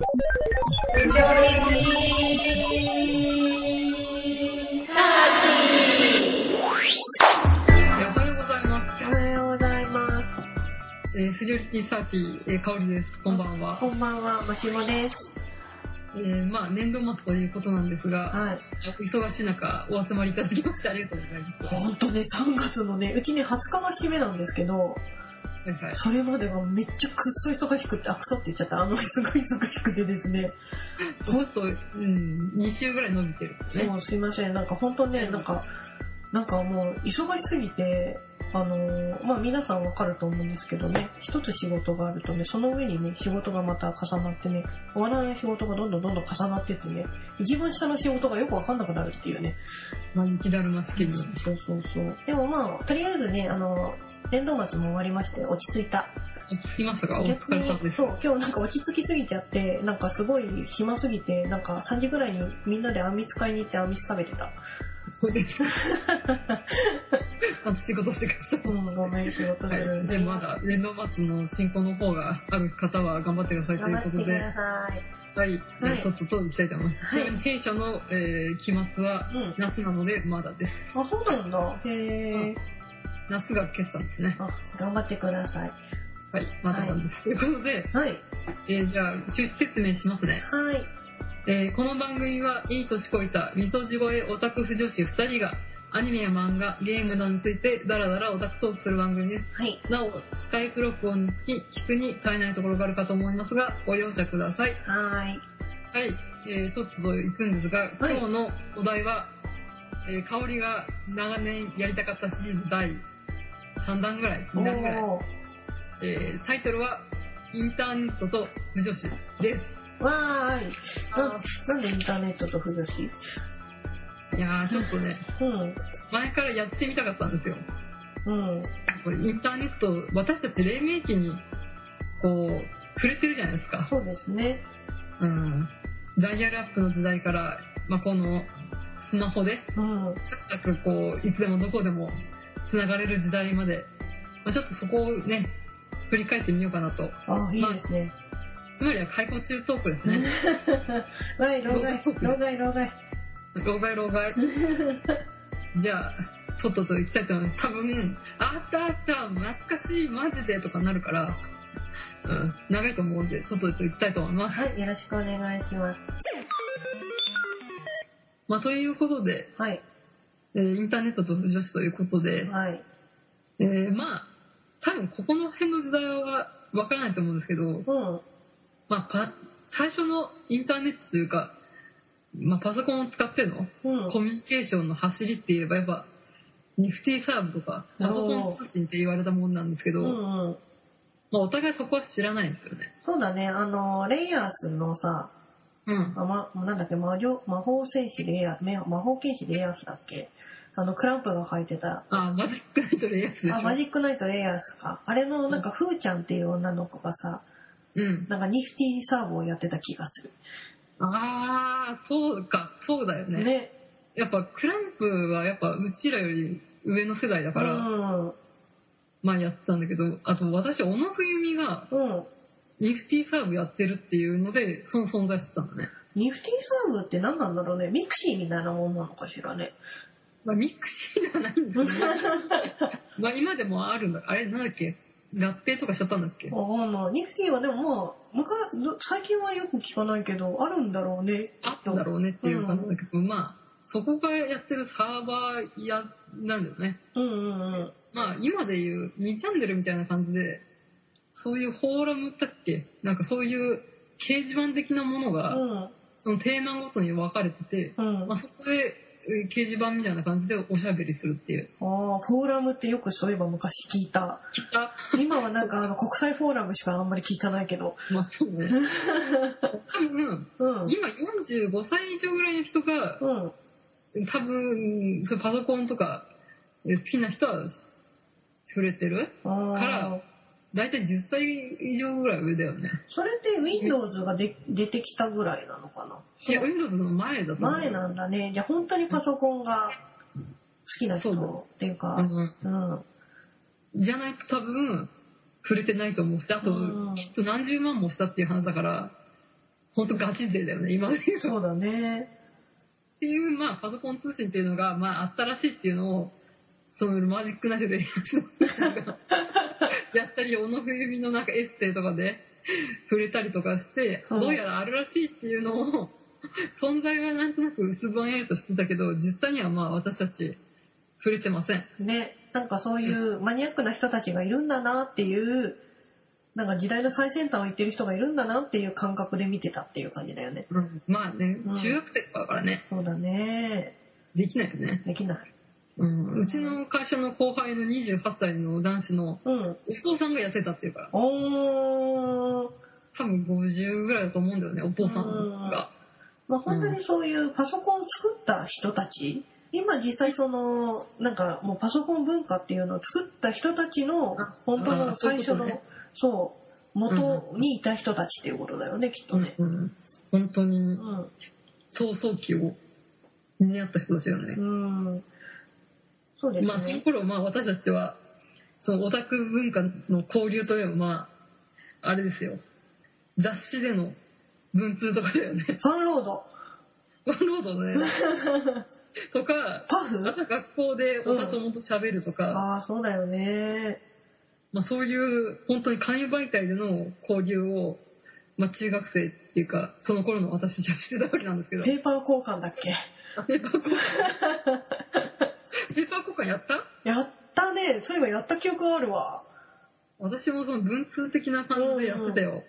えおはようございます。おはようございます。えーフジョリティサーティー、えー、かおりです。こんばんは。こんばんは、マシモです。えーまあ、年度末ということなんですが、はい。忙しい中、お集まりいただきましてありがとうございます。はほんとね、3月のね、うちね、20日が締めなんですけど、いはい。それまではめっちゃくっそ忙しくて、あ、くそって言っちゃった。あの、すごい忙しくてですね。ちょっと、うん、2週ぐらい伸びてるね。そう、すいません。なんかほんとね、なんか、なんかもう、忙しすぎて、あのーまあ皆さんわかると思うんですけどね、一つ仕事があるとね、その上にね、仕事がまた重なってね、終わらない仕事がどんどんどんどん重なってってね、一番下の仕事がよくわかんなくなるっていうね。まあ、雪だるま式に。そうそうそう。でもまあ、とりあえずね、あの、年度末も終わりまして、落ち着いた。落ち着きましたかお疲れ様です。そう、今日なんか落ち着きすぎちゃって、なんかすごい暇すぎて、なんか3時ぐらいにみんなであんみつ買いに行ってあんみつ食べてた。そうです。あと仕事してください。うん、ごめん、仕事するはい、でまだ年度末の進行の方がある方は頑張ってくださいということで。はい、はいえーとっとと行きたいと思います。はいちなみに弊社の、えー期末はうん。夏なのでまだです。あ、そうなんだ。へえ。夏が決算ですね。あ、頑張ってください。はい、まだなんです。ということで、はい。えーじゃあ趣旨説明しますね。はい。えーこの番組はいい年こいたみそじ声オタク婦女子2人がアニメや漫画、ゲームなどについてダラダラオタクトークする番組です。はい。なお、スカイプ録音につき聞くに足りないところがあるかと思いますが、ご容赦ください。はーい。はい、えー、ちょっと行くんですが、今日のお題は、えー、香りが長年やりたかったシリーズ第3弾ぐらい、2弾ぐらい。えー、タイトルは、インターネットと不女子です。わーい。な、なんでインターネットと不女子？いやー、ちょっとね、うん。前からやってみたかったんですよ。うん。これインターネット、私たち黎明期に、こう、触れてるじゃないですか。そうですね。うん。ダイヤルアップの時代から、まあ、この、スマホで、うん。サクサクこう、いつでもどこでも繋がれる時代まで、まあ、ちょっとそこをね、振り返ってみようかなと。あ、いいですね。つまりは解雇中トークですね。わい、老害、老害、老害。老害老害。じゃあ、とっとと行きたいと思います。多分、あったあった、懐かしい、マジでとかなるから、うん、長いと思うんで、とっとと行きたいと思います。はい、よろしくお願いします。まあ、ということで、はい、えーインターネットと女子ということで、はい。えーまあ、多分ここの辺の時代はわからないと思うんですけど、うん。まあ、パ最初のインターネットというか、まあ、パソコンを使ってのうん。コミュニケーションの走りって言えばやっぱ、ニフティサーブとか、パソコン通信って言われたもんなんですけど、うんうん。まあ、お互いそこは知らないんですよね。そうだね、あの、レイヤースのさ、うん。あま、なんだっけ、魔女、魔法戦士レイヤー、め魔法剣士レイヤースだっけ？あの、クランプが書いてた。あ、マジックナイトレイヤース。あ、マジックナイトレイヤースか。あれの、なんか、フーちゃんっていう女の子がさ、うん。なんかニフティサーブをやってた気がする。ああ、そうか、そうだよね。ね。やっぱクランプはやっぱうちらより上の世代だから、うん。まあやってたんだけど、あと私、小野不由美がうん。ニフティサーブやってるっていうので、その存在してたんだね。ニフティサーブって何なんだろうね。ミクシーみたいなもんなのかしらね。まあミクシーではないんですけど、ね、まあ今でもあるんだ。あれなんだっけ？合併とかしちゃったんだっけ？わかんない。ニフティはでもまあ、最近はよく聞かないけど、あるんだろうね。あったんだろうねっていう感じだけど、まあ、そこがやってるサーバーや、なんだよね。うんうんうん。まあ今でいう2チャンネルみたいな感じで、そういうフォーラムだっけ？なんかそういう掲示板的なものが、うん。そのテーマごとに分かれてて、うん。まあ、そこでえー掲示板みたいな感じでおしゃべりするっていう。ああ、フォーラムってよくそういえば昔聞いた。あ、今はなんかあの国際フォーラムしかあんまり聞かないけど。まあそうね。多分、うん。今45歳以上ぐらいの人が、うん。多分、そパソコンとかえ好きな人は触れてる？あからあ。大体10歳以上ぐらい上だよね。それって Windows がで出てきたぐらいなのかな？いや、Windows の前だと思う。前なんだね。じゃあ本当にパソコンが好きな人っていうか。うんうん。じゃないと多分、触れてないと思うし、あと、うんきっと何十万もしたっていう話だから、本当ガチ勢だよね、今で言う。そうだね。っていう、まあ、パソコン通信っていうのが、まあ、あったらしいっていうのを、そのマジックナイフでや ったり、小野冬美のなんかエッセイとかで触れたりとかして、どうやらあるらしいっていうのを、存在はなんとなく薄ぼんやりとしてたけど、実際にはまあ私たち触れてません。ね。なんかそういうマニアックな人たちがいるんだなっていう、なんか時代の最先端を言ってる人がいるんだなっていう感覚で見てたっていう感じだよね。うん、まあねうん、中学生とかだからね、そうだね。できないよね。できない。うん、うちの会社の後輩の28歳の男子のうん。お父さんが痩せたっていうから、おー。多分50ぐらいだと思うんだよね、お父さんが。まあ本当にそういうパソコンを作った人たち、今実際その、なんかもうパソコン文化っていうのを作った人たちのあ、本当の最初の、あそう元にいた人たちっていうことだよね、きっとね。うん、本当にうん。創創期を担った人たちよね。うん。そうですまあそのね。頃まあ私たちはそのオタク文化の交流といえばまああれですよ。雑誌での文通とかだよね。ファンロード。ワンロードね。とかパフ？あと学校でオタ友と喋るとか、ああ、そうだよね。まあ、そういう本当に紙媒体での交流を、まあ、中学生っていうかその頃の私たちはしてたわけなんですけど。ペーパー交換だっけ？あペーパー交換 ペーパー交換やった？やったね。そういえばやった記憶あるわ。私もその文通的な感じでやってたよ、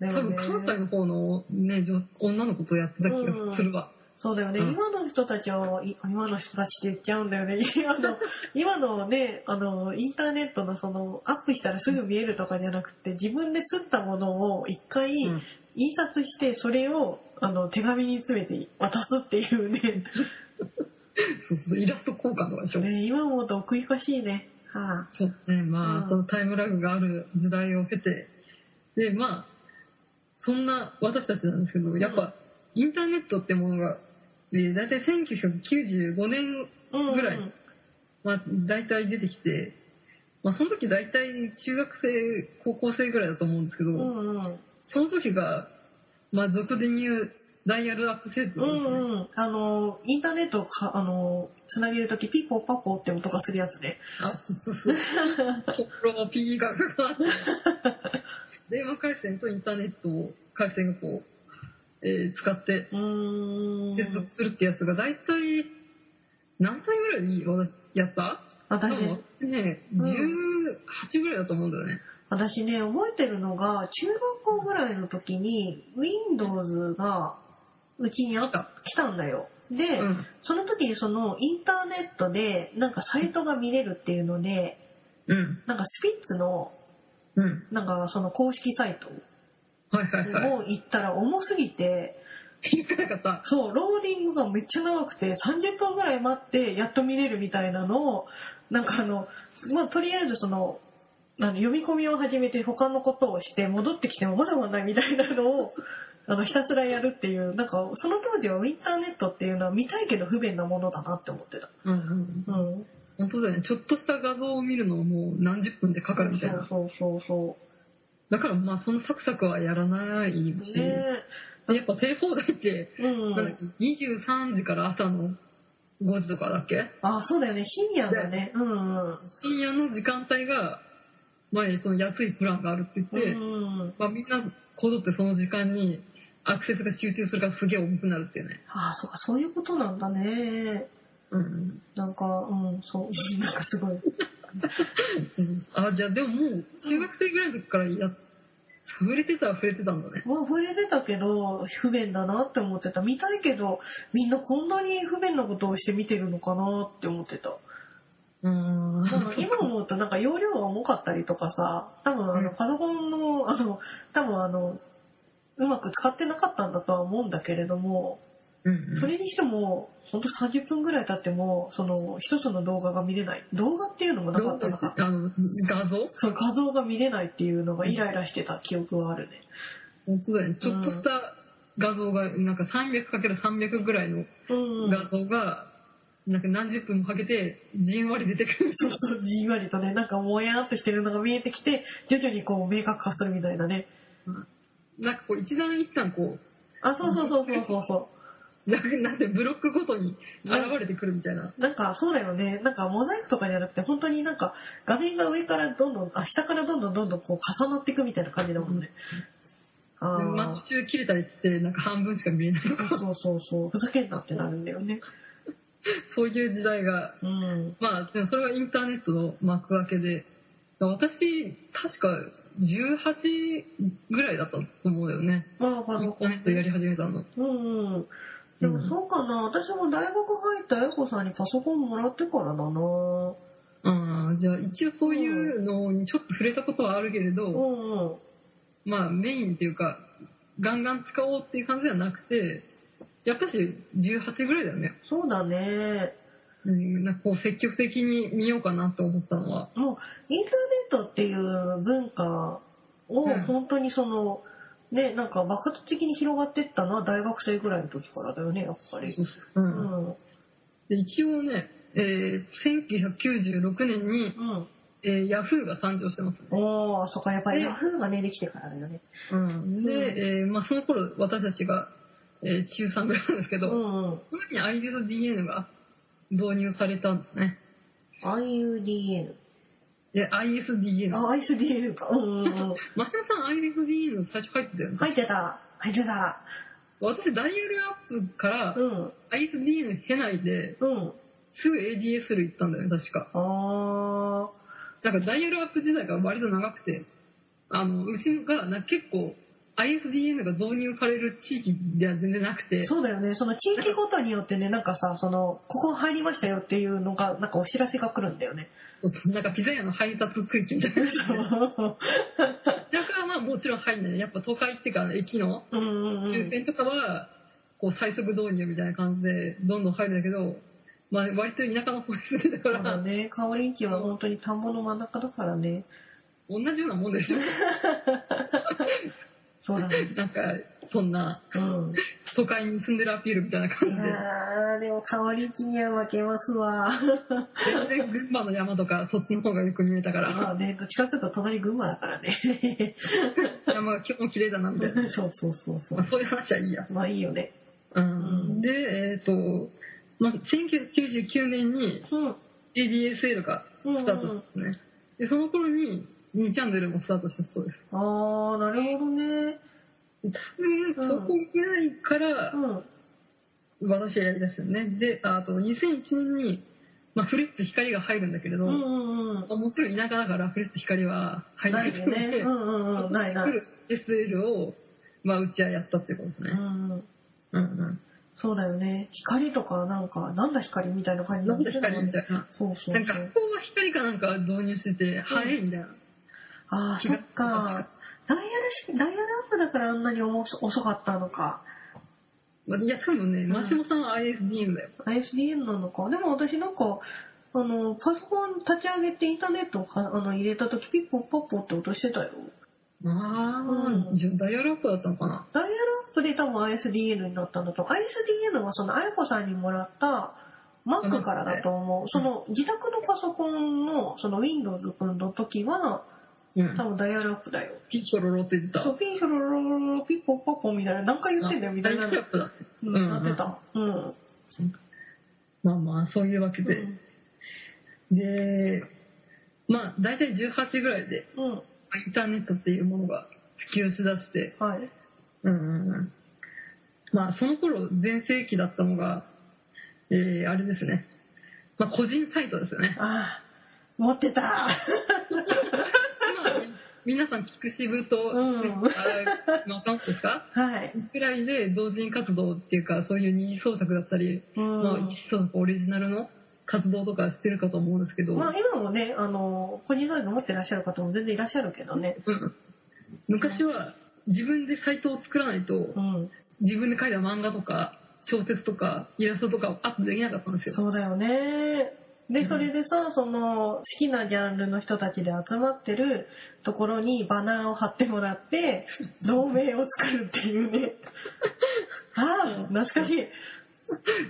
だよね。多分関西の方のね女女の子とやってた気がするわ、そうだよね、うん。今の人たちは、い今の人たちって言っちゃうんだよね。今の、今のね、あの、インターネットのその、アップしたらすぐ見えるとかじゃなくて、自分で刷ったものを一回うん。印刷して、それを、あの、手紙に詰めて渡すっていうね。そうそうイラスト交換とかでしょ、ね今思うと奥ゆかしいね。はそうねまあ、うん。そのタイムラグがある時代を経て。でまあそんな私たちなんですけどやっぱインターネットってものがえ大体1995年あ、うんぐらいまあ、大体出てきて、まあ、その時大体中学生高校生ぐらいだと思うんですけど、うんうん。その時が、まあ、俗で言うダイヤルアップ設定うですね、んうん。あの、インターネットをか、あの、つなげるとき、ピポパポって音がするやつね。あそうそうそう。心のピーがかかって。電話回線とインターネットを回線がこう、えー使って。接続するってやつが大体何歳ぐらいに私やった？多私ねうん。18ぐらいだと思うんだよね、私ね、覚えてるのが、中学校ぐらいの時に、Windows がうちにあ来た来たんだよ。で、うん。その時にそのインターネットで、なんかサイトが見れるっていうので、うん。なんかスピッツの、うん。なんかその公式サイトを行ったら重すぎて、そう、ローディングがめっちゃ長くて、30分ぐらい待ってやっと見れるみたいなのを、なんかあの、まあとりあえずその、あの読み込みを始めて他のことをして戻ってきてもまだ終わんないみたいなのをあのひたすらやるっていうなんかその当時はインターネットっていうのは見たいけど不便なものだなって思ってた。うんうんうん。本当だよねちょっとした画像を見るのもう何十分でかかるみたいなそうそうそだからまあそのサクサクはやらないし。ねでやっぱテレ放題って、え。うんなんだっけ？23時から朝の5時とかだっけ？あ、そうだよね。深夜だね。うんうん。深夜の時間帯が前にその安いプランがあるって言って、うん。まあ、みんなこぞってその時間にアクセスが集中するからすげえ重くなるっていうね。あ、そうか、そういうことなんだね。うん。なんか、うん、そう。なんかすごい。あ、じゃあでももう中学生ぐらいの時からや、触れてたは触れてたんだね。まあ、触れてたけど、不便だなって思ってた。見たいけど、みんなこんなに不便なことをして見てるのかなって思ってた。うーん。今思うとなんか容量が重かったりとかさ、多分あうんのパソコンの、あの、多分あの、うまく使ってなかったんだとは思うんだけれども、それにしても、ほんと30分ぐらい経っても、その一つの動画が見れない。動画っていうのもなかったのか。あの、画像？その画像が見れないっていうのがイライラしてた記憶はあるね。本当だよね。ちょっとした画像が、なんか 300×300 ぐらいのうん。画像が、なんか何十分もかけて、じんわり出てくる。そうそう、じんわりとね、なんかもやっとしてるのが見えてきて、徐々にこう明確化するみたいなね。なんかこう一段一段こあ、そうそうそうそうそうそうななんてブロックごとに現れてくるみたいな。う。なんかそうだよね。なんかモザイクとかじゃなくて、本当になんか画面が上からどんどん、あ、下からどんどんどんどんこう重なっていくみたいな感じだもんね。あでーまあ途中切れたりして、なんか半分しか見えないとか、そうそうそう。ふざけんなってなるんだよね。そういう時代が、うん。まあでもそれはインターネットの幕開けで、私、確か18ぐらいだったと思うよね。まあ、パソコンインターネットやり始めたの。うんうん。でもそうかな。私も大学入ったエコさんにパソコンもらってからだな。ああ、じゃあ一応そういうのにちょっと触れたことはあるけれど、うんうん。まあメインっていうか、ガンガン使おうっていう感じではなくて、やっぱし18ぐらいだよね。そうだね。うん、なんかこう積極的に見ようかなと思ったのは。もう、インターネットっていう文化をうん本当にその、ね、なんか爆発的に広がってったのは大学生ぐらいの時からだよね、やっぱり。ううんん。で一応ね、えー1996年に、うん。えー、ヤフーが誕生してますね。おー、そっか、やっぱりでヤフーがね、できてからだよね。うん、で、えーまあ、その頃私たちが、えー中3ぐらいなんですけど、うんうん。その時に ISDN が導入されたんですね。IUDN。で、ISDN。あ、ISDN か。うん。マシさん ISDN 最初入ってたよね。入ってた。入ってた。私、ダイヤルアップからうん。ISDN 経ないで、うん。すぐ ADSL 行ったんだよね、確か。あなんかダイヤルアップ時代が割と長くて、あの、うちがな結構 ISDN が導入される地域では全然なくーて、そうだよね。その地域ごとによってね、なんかさ、その、ここ入りましたよっていうのが、なんかお知らせが来るんだよね。そうそうなんかピザ屋の配達区域みたいな。そうだからまあもちろん入んないね。やっぱ都会っていうか駅の。終点とかは、こう最速導入みたいな感じでどんどん入るんだけど、まあ割と田舎の方に住んでたかそうだら、ね。川林地は本当に田んぼの真ん中だからね。同じようなもんでしょ。そうだね。なんか、そんなうん。都会に住んでるアピールみたいな感いじで。やー、でも川林地には負けますわ。全然群馬の山とかそっちの方がよく見えたから、まあね、どっちかというと隣群馬だからね。山が今日も綺麗だなみたいな。そうそうそうそうまあ。そういう話はいいや。まあいいよね。うん、で、えっ、と、まあ、1999年にうん ADSL がスタートしたんですね。で、その頃に2チャンネルもスタートしたそうです。あー、なるほどね。多分そこぐらいからうん。私はやりだしたよね。で、あと2001年に、まあ、フレッツ光が入るんだけれど、うんまうんうん。あもちろん田舎だからフレッツ光は入らなないいのよね。で、うんうんうん。ないない。SL を、まあ、うちはやったってことですうね。んうん。うんうん。そうだよね。光とかなんか、なんだ光みたいな感じなんだ光みたいいな。そうそう。なんか学校は光かなんか導入してて、早いみたいな。ああ、そっか。ダイヤルし、ダイヤルアップだからあんなに遅遅かったのか。まあいや、多分ね、うんマシモさんは ISDN だよ。ISDN なのか？でも私なんか、あの、パソコン立ち上げてインターネットをかあの入れた時ピッポッポッポって音してたよ。ああ、うんじゃあダイヤルアップだったのかな。ダイヤルアップで多分 ISDN になったんだと。ISDN はそのあやこさんにもらった Mac からだと思う。その自宅のパソコンのその Windows 君の時はうん多。分ダイヤルアップだよ。ピッチョロロって言ってた。そう、ピンショロロロロロピッポッポッポみたいな。何回言ってんだよみたいなダイアップだ。うん、うんなってた。うん。まあまあ、そういうわけで。うんで、まあ、大体18ぐらいで、うん。インターネットっていうものが普及しだして、はい。うんうんうん。まあ、その頃、全盛期だったのが、えー、あれですね。まあ、個人サイトですよね。ああ、持ってた。今、皆さん、ピクシブと、うんあのアカウントですか？はい。くらいで同人活動っていうか、そういう二次創作だったり、うんまあ、一次創作オリジナルの活動とかしてるかと思うんですけど、まあ今もね、あの、個人サイト持ってらっしゃる方も全然いらっしゃるけどね。うん、昔は自分でサイトを作らないと、うん。自分で書いた漫画とか小説とかイラストとかをアップできなかったんですよ。そうだよね。で、うんそれでさ、その、好きなジャンルの人たちで集まってるところにバナーを貼ってもらって、同盟を作るっていうね。ああ、懐かしい。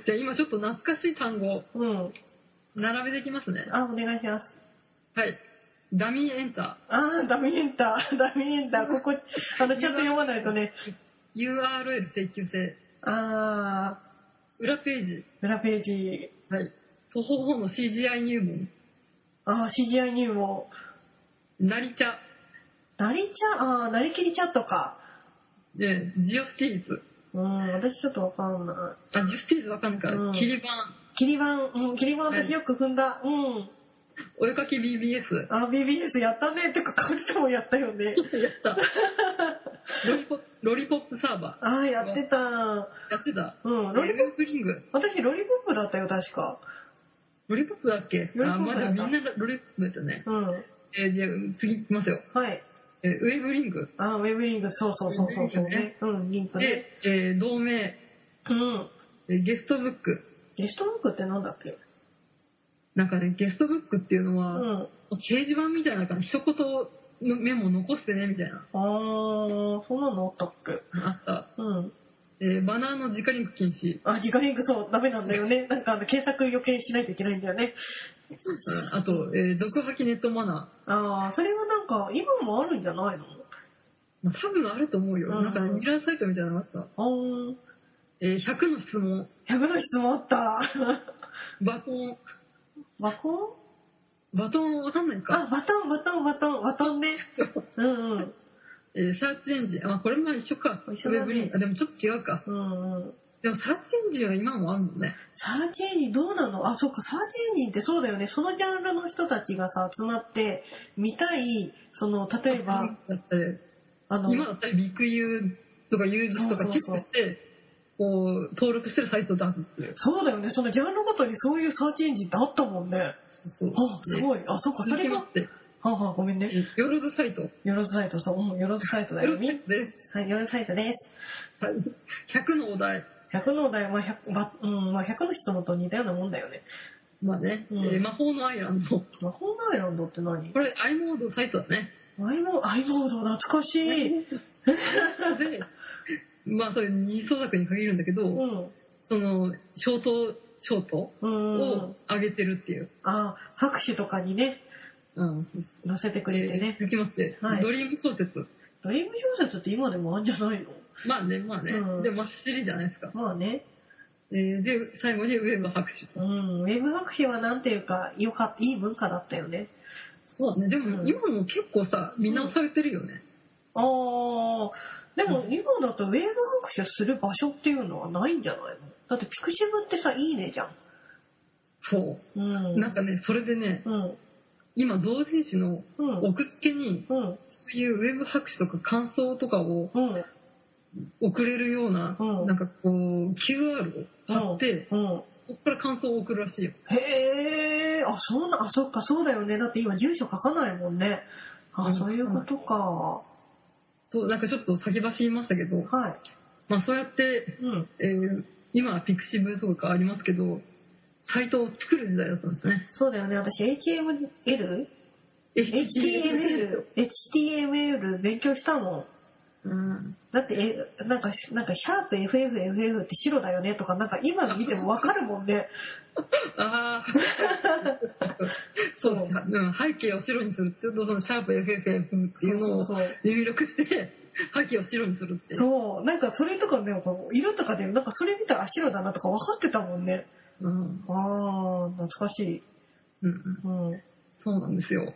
じゃあ今ちょっと懐かしい単語うん。並べていきますね。あ、お願いします。はい。ダミーエンタあー、ダミエンター、ダミエンター、ここ、あの、ちゃんと読まないとね。ー、URL 請求制、あ裏ページ、ー、裏ページ、はい。徒歩法の CGI 入門、あー、CGI 入門。成茶、なりちゃ、あー、なりきりチャットか。で、ジオスティーズ。うん、私ちょっとわかんない。あ、ジオスティーズわかんないから、うんキリバン、切り板、うん、切り板私よく踏んだ。うん。お絵かき BBS。あ、BBS やったね。てか、カルトもやったよね。やった。ロリポロリポップサーバあー、やってた。ー。やってた。うん、ロリポップリング。私、ロリポップだったよ、確か。ロリポップだっけ？ロリポップあ、まだみんなロリポップだったね。うん。えー、じゃあ次行きますよ。はい。えーウェブリング。あー、ウェブリング、そうそうそうそうそうね。うん、リンクね。で、えー同盟、うん。えーゲストブック。ゲストブックってなんだっけ？なんかね、ゲストブックっていうのうは、ん。掲示板みたいな感じ、一言のメモ残してね、みたいな。あー、そんなのあったっけ？あった。うん。えーバナーの直リンク禁止。あ、ギガリンクそう、ダメなんだよね。なんかあの、検索余計しないといけないんだよね。うんあと、えー毒吐きネットマナあー、それはなんか、今もあるんじゃないの？ー。まあ、多分あると思うよ。うんなんかね、ミラーサイトみたいなのがあった。あー、えー100の質問。100の質問あった。バトン。バコバトンわかんないンあ、か。バトン、バトン、バトン、バトンね。うんうん。えーサーチエンジン。あ、これも一緒か。一緒だねウェブリンク。あ、でもちょっと違うか。うんうん。でもサーチエンジンは今もあるもんね。サーチエンジンどうなの？あ、そっか、サーチエンジンってそうだよね。そのジャンルの人たちがさ、集まって、見たい、その、例えば、あの、今だったらビッグユーとかユーズとかチェックして、こう、登録してるサイトを出すっていう。そうだよね。そのジャンルごとにそういうサーチエンジンってあったもんね。そうそう。あ、すい。ごい。あ、そっか、それがはあ、はあ、ごめんね。えヨロズサイト。よろずサイト、そう、うん、よろずサイトだよです。はい、よろずサイトです。はい。100のお題。100のお題は100、ま、うん、まあ、100の質問と似たようなもんだよね。まあね、うんえー魔法のアイランド。魔法のアイランドって何？これ、アイモードサイトだね。アイモアイモード懐かしい。で、まあ、それ二相作に限るんだけど、うん。その、ショート、ショートうん。を上げてるっていう。あ、拍手とかにね、うん、載せてくれてえーね。続きまして、はいドリーム小説。ドリーム小説って今でもあるんじゃないの？まあね、まあね。うんでも、まあ、走りじゃないですか。まあね。えーで、最後にウェブ拍手。うん。ウェブ拍手はなんていうか、よかった、いい文化だったよね。そうだね。でも、うん今も結構さ、見直されてるよね。ああ、でも今だとウェブ拍手する場所っていうのはないんじゃないの？だってピクシブってさ、いいねじゃん。そうう。ん。なんかね、それでね、うん。今、同人誌のうん。奥付けに、うん。そういうウェブ拍手とか感想とかをうん。送れるような、うんなんかこう、QR を貼って、うん。そこから感想を送るらしいよ。へえ、あ、そうな、あ、そっか、そうだよね。だって今住所書かないもんね。あ、うんそういうことか。そう、なんかちょっと先走りましたけど、はい。まあそうやって、うん。えー今はピクシブとかありますけど、サイトを作る時代だったんですね。そうだよね。私 HTML? HTML? HTML 勉強したもん。うん。だって、え、なんか、なんか、シャープ FFFF って白だよね？とか、なんか今見てもわかるもんね。ああ。そうです。うん、背景を白にするってそのシャープ FFF っていうのを入力して、背景を白にするって。そう。なんかそれとかね、こう色とかで、なんかそれ見たらあ白だなとか分かってたもんね。うん。ああ、懐かしい。うんうん。うん。そうなんですよ。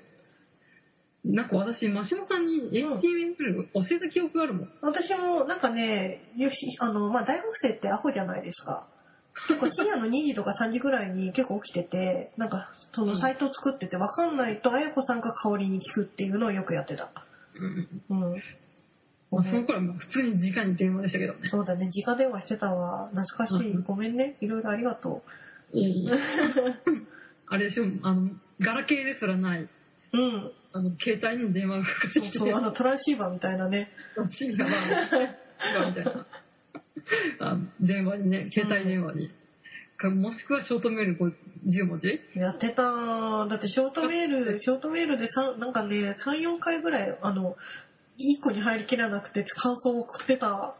なんか私、マシモさんに HTML 教えた記憶があるもん。私もなんかね、よし、あの、まあ、大学生ってアホじゃないですか。結構深夜の2時とか3時ぐらいに 結構起きてて、なんかそのサイトを作ってて分かんないと、あやこさんが代わりに聞くっていうのをよくやってた。うん。うん。まあ、その頃は普通に直に電話でしたけどね。そうだね、直電話してたわ。懐かしい。うんごめんね。いろいろありがといえいえ あれでしょ、あの、ガラケーですらない、う。うん。あの、携帯に電話がかかってきて、そうそう、あのトランシーバーみたいなね。シンガーみたいな。あ電話にね、携帯電話に。かもしくはショートメールこう10文字？やってただってショートメール、ショートメールでさなんかね、3、4回ぐらい、あの、1個に入りきらなくて感想を送ってた。あ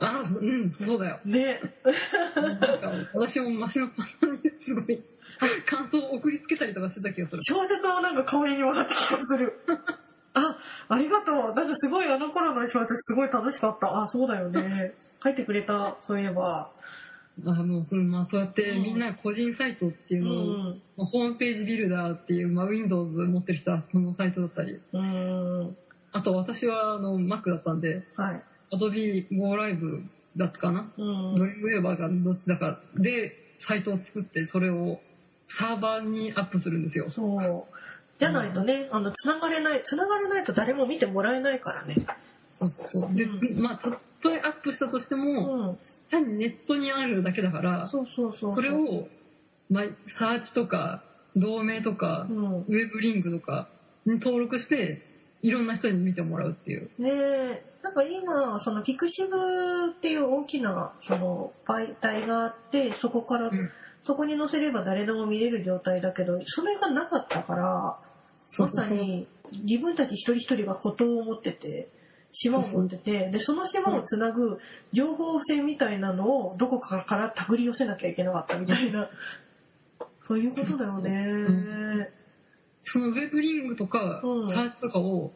あ、うん、そうだよ。ね。なんか私もマシのパンにすごい感想を送りつけたりとかしてた気がする。小説もなんか香りに分かった気がする。あ、ありがとう。なんかすごいあの頃の小説すごい楽しかった。あ、そうだよね。書いてくれた、そういえば。あもうそのまあ、そうやってうんみんな個人サイトっていううのを、ん。まあホームページビルダーっていう、まあ、Windows 持ってる人はそのサイトだったり、うん。あと私はあの Mac だったんで、はい。Adobe Go Live だったかな、うん。ドリームウェーバーかどっちだかでサイトを作ってそれをサーバーにアップするんですよ。そう。じゃないとね、あの、繋がれない、繋がれないと誰も見てもらえないからね。そうそう。で、うまあ、たとえアップしたとしても、うん。単にネットにあるだけだから、そうそうそう。それ、を、まあ、サーチとか、同盟とかう、ん。ウェブリンクとかに登録して、いろんな人に見てもらうっていう。ねえ、なんか今、そのピクシブっていう大きな、その媒体があって、そこから、うんそこに載せれば誰でも見れる状態だけど、それがなかったから、まそうそうそう。さに自分たち一人一人が孤島を持ってて、島を持ってて、で、その島をつなぐ情報線みたいなのをどこかから手繰り寄せなきゃいけなかったみたいな、そういうことだよね。そのウェブリンクとか、うんサーチとかを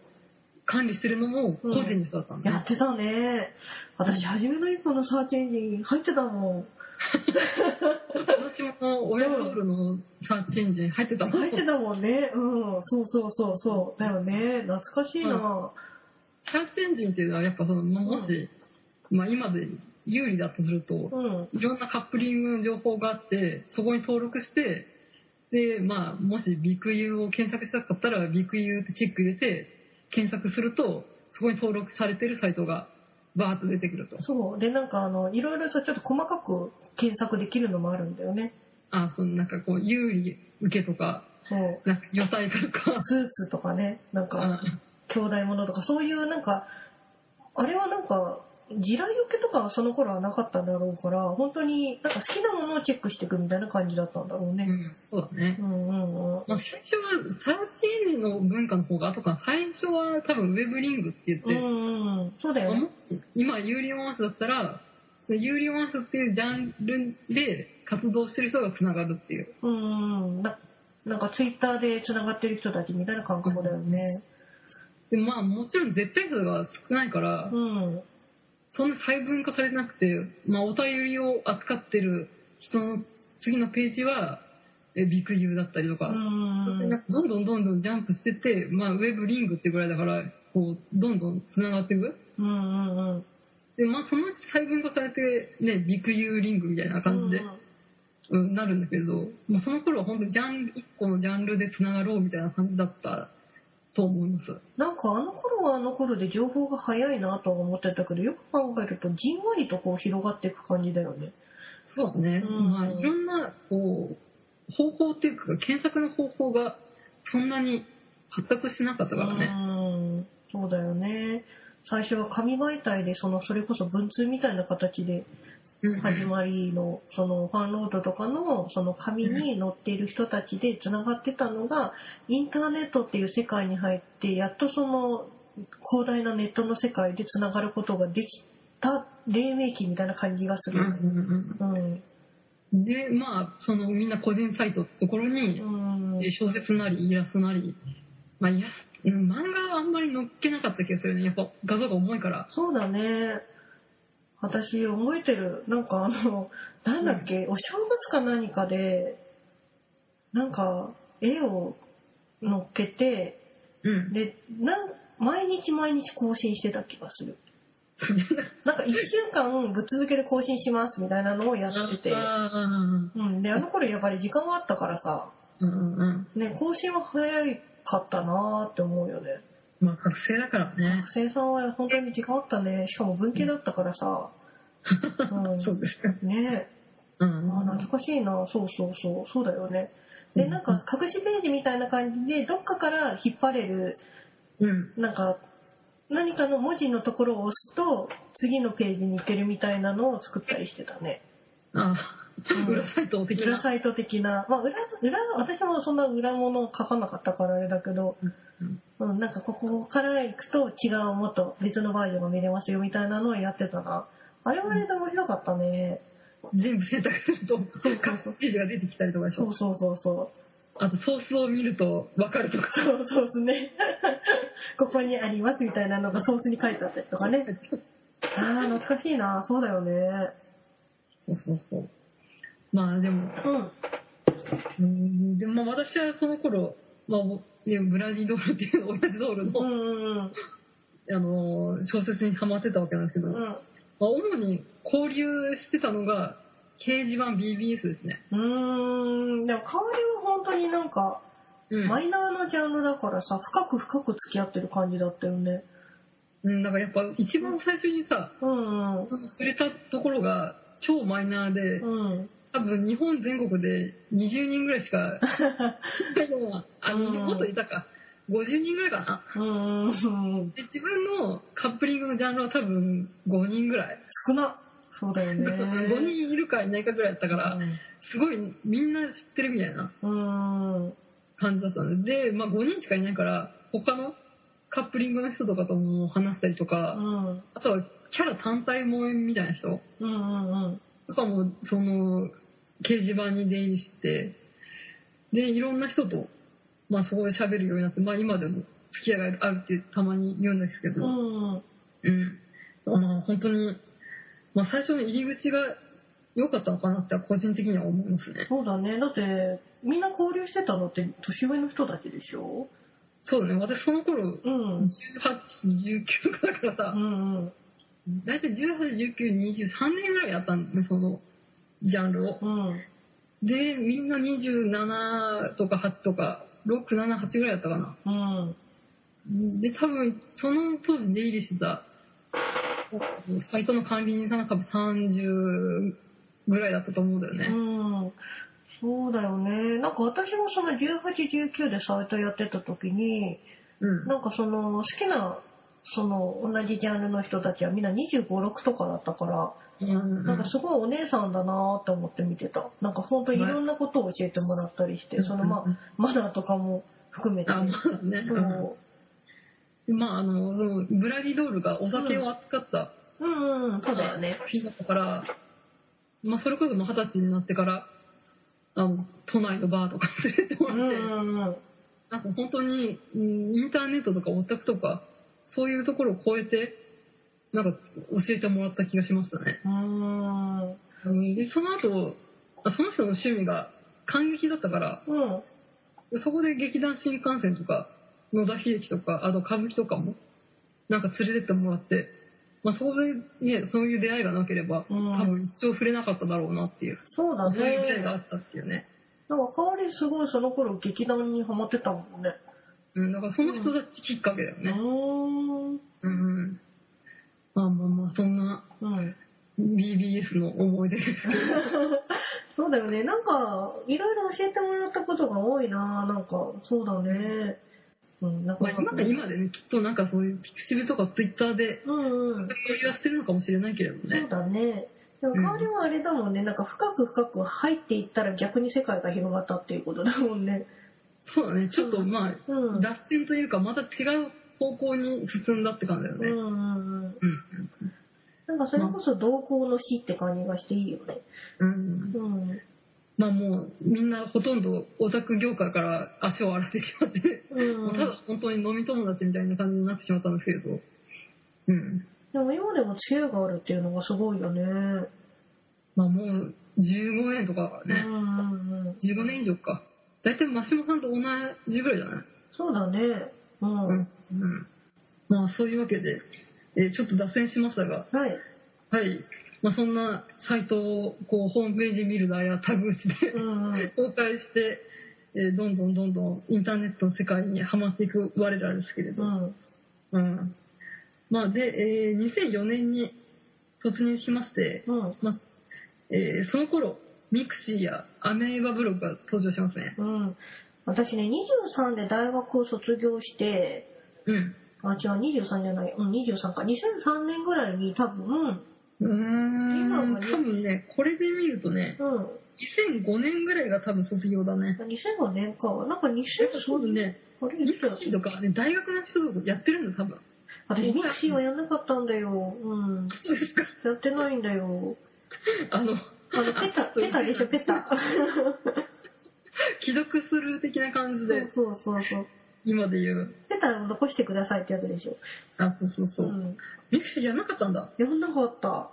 管理してるのも個人の人だったんだね。やってたね。私、初めの一歩のサーチエンジン入ってたもん。私も親ソウルのサーチエンジン入ってたもん。入ってたもんね。うん。そうそうそうそう。だよね。懐かしいな。サーチエンジンっていうのはやっぱその、まあもし、まあ今で有利だとすると、うん。いろんなカップリングの情報があって、そこに登録して、で、まあ、もしビクユーを検索したかったら、ビクユーってチェック入れて、検索すると、そこに登録されてるサイトがバーッと出てくると。そう。で、なんかあの、いろいろさ、ちょっと細かく検索できるのもあるんだよね。あ、そのなんかこう、有利受けとか、そう。なんか女体化とか、スーツとかね、なんか、あ兄弟ものとか、そういうなんか、あれはなんか、地雷受けとかはその頃はなかったんだろうから、本当になんか好きなものをチェックしていくみたいな感じだったんだろうね。うん、そうだねう。んうんうん。まあ、最初は、サーチの文化の方が後か、最初は多分ウェブリングって言って、うんうんうん。そうだよ今、有利オンアースだったら、その有利オンアースっていうジャンルで活動してる人がつながるっていう。うんうんうん。ななんかツイッターで繋がってる人たちみたいな感覚だよね。でまあもちろん絶対数が少ないから、うん。そんな細分化されてなくて、まあお便りを扱ってる人の次のページは、えビクユーだったりとか、なんかどんどんどんどんジャンプしてって、まあウェブリングってぐらいだから、こう、どんどん繋がっていく。うんうんうん。で、まあそのうち細分化されて、ね、ビクユーリングみたいな感じで、うん、なるんだけれど、もうその頃は本当にジャンル、一個のジャンルで繋がろうみたいな感じだったと思います。なんかあの頃はあの頃で情報が早いなとは思ってたけど、よく考えるとじんわりとこう広がっていく感じだよね。そうだね。うんまあいろんな、こう、方法っていうか、検索の方法がそんなに発達してなかったからね。うん。そうだよね。最初は紙媒体で、その、それこそ文通みたいな形でうん始まりの、その、ファンロードとかの、その紙に載っている人たちで繋がってたのが、インターネットっていう世界に入って、やっとその、広大なネットの世界で繋がることができた黎明期みたいな感じがする。うんで、まあ、そのみんな個人サイトってところに、小説なりイラストなり、まあ、イラスト、うん漫画はあんまり載っけなかった気がするね。やっぱ画像が重いから。そうだね。私覚えてる。なんかあの、なんだっけ、お正月か何かで、なんか絵を載っけて、うん。で、なん毎日毎日更新してた気がする。なんか一週間ぶっ続けで更新しますみたいなのをやってて。あうん。で、あの頃やっぱり時間があったからさ、うんうん。ね、更新は早かったなーって思うよね。まあ、学生だからね。学生さんは本当に時間あったね。しかも文系だったからさ。うん、そうですか。ねうん。あ懐かしいなそうそうそうそうだよねでなんか隠しページみたいな感じでどっかから引っ張れるうん。なんか何かの文字のところを押すと次のページに行けるみたいなのを作ったりしてたねあうん裏サイト的な。裏サイト的な、まあ、裏裏私もそんな裏物を書かなかったからあれだけど、うん、なんかここから行くと違うもっと別のバージョンが見れますよみたいなのをやってたなあれはあれで面白かったね全部選択するとそう各ページが出てきたりとかそうそうそうそう。あとソースを見ると分かるとかそうそうですね。ここにありますみたいなのがソースに書いてあったりとかね。ああ、懐かしいな。そうだよね。そうそうそうまあでもうん。うんでもまあ私はその頃、まあね、ブラディドールっていう親父ドールの、うんうんあの小説にハマってたわけなんですけど、うん。まあ、主に交流してたのが掲示板 BBS ですね。うん。うーん。でも香りは本当になんか、うんマイナーなジャンルだからさ、深く深く付き合ってる感じだったよね。うん、だからやっぱ一番最初にさ、うんうん。触れたところが超マイナーで、うん。多分日本全国で20人ぐらいしかいないようんもっといたか。50人ぐらいかな。うんうん。で自分のカップリングのジャンルは多分5人ぐらい。少な。そうだよね。5人いるかいないかぐらいだったから、すごいみんな知ってるみたいなうん。うん。感じだったので、で、まあ5人しかいないから、他のカップリングの人とかとも話したりとうか、ん。あとはキャラ単体萌えみたいな人うんうんうん。とかも、その、掲示板に出入りして、で、いろんな人と、まあそこで喋るようになって、まあ今でも付き合いがあるってたまに言うんですけど、うん。うん。まあ本当に、まあ最初の入り口が良かったのかなって個人的には思いますね。そうだね。だって、みんな交流してたのって年上の人たちでしょ？そうだね、私その頃、うん。18、19とかだからうさ、んうん。だいたい18、19、23年ぐらいやったんだね、その、ジャンルを。うん。で、みんな27とか8とか、6、7、8ぐらいだったかな。うん。で、多分、その当時出入りしてた、サイトの管理人さんが多分30ぐらいだったと思うんだよね。うん。そうだよね。なんか私もその18、19でサイトやってた時に、うん。なんかその好きな、その同じジャンルの人たちはみんな25、6とかだったから、うん。なんかすごいお姉さんだなって思って見てた。なんか本当にいろんなことを教えてもらったりして、そのまあ、マナーとかも含めて。そうう。ん。まあ、あの、ブラディドールがお酒を扱ったうん。うん、そうだよね。だったから、まあ、それこそ二十歳になってから、あの、都内のバーとか連れてもらって、うんうんうん。なんか本当に、うんインターネットとかオタクとか、そういうところを超えて、なんか教えてもらった気がしましたね。で、その後、あその人の趣味が感激だったから、うん。そこで劇団新幹線とか、野田秀樹とか、あと歌舞伎とかも、なんか連れてってもらって、まあそこでね、そういう出会いがなければ、うん多分一生触れなかっただろうなっていう、そうだそういう出会いがあね。ったっていうね。なんか香りすごいその頃劇団にハマってたもんね。うん、だからその人たちきっかけだようね。うん、うん。まあまあまあ、そんなうん。BBS の思い出ですけど。そうだよね。なんか、いろいろ教えてもらったことが多いな。なんか、そうだね。うん、なんかまあ今が今でね、きっとなんかそういうピクシブとかツイッターで、うんうん。交流はしてるのかもしれないけれどそうね。だね。でも香りはあれだもんね。なんか深く深く入っていったら逆に世界が広がったっていうことだもんね。そうだね、ちょっとまあ、うん。脱線というか、また違う方向に進んだって感じだよね。うんうんうん。うん。なんかそれこそ同行の死って感じがしていいよね。うん。うん。まあもう、みんなほとんどオタク業界から足を洗ってしまって、うんもうただ本当に飲み友達みたいな感じになってしまったんですけれど。うん。でも今でも知恵があるっていうのがすごいよね。まあもう、15年とかね。うんうんうん。15年以上か。だいたいマシモさんと同じぐらいじゃない？そうだね。うん。うん。うん。まあそういうわけで、えーちょっと脱線しましたが、はい。はい。まあそんなサイトをこうホームページビルダーやタグ打ちでうんうん。公開して、えーどんどんどんどんインターネットの世界にはまっていく我らですけれど。うん。うん。まあで、えー2004年に突入しまして、うん。えーその頃、ミクシーやアメーバブログが登場しますね。うん。私ね、23で大学を卒業して、うん。あ、違う、23じゃない。うん、23か。2003年ぐらいに多分、うーん。ね多分ね、これで見るとね、うん。2005年ぐらいが多分卒業だね。2005年か。なんか2000、多分ね、あれミクシーとかね、大学の人とかやってるんだ、多分。私、ミクシーはやんなかったんだよ。うん。そうですか。やってないんだよ。あの、ペタ、ペタでしょ、ペタ。既読する的な感じで、そうそうそう。今で言う。ペタを残してくださいってやつでしょ。あ、そうそうそうう。ん。ミクシーやんなかったんだ。やんなかった。あ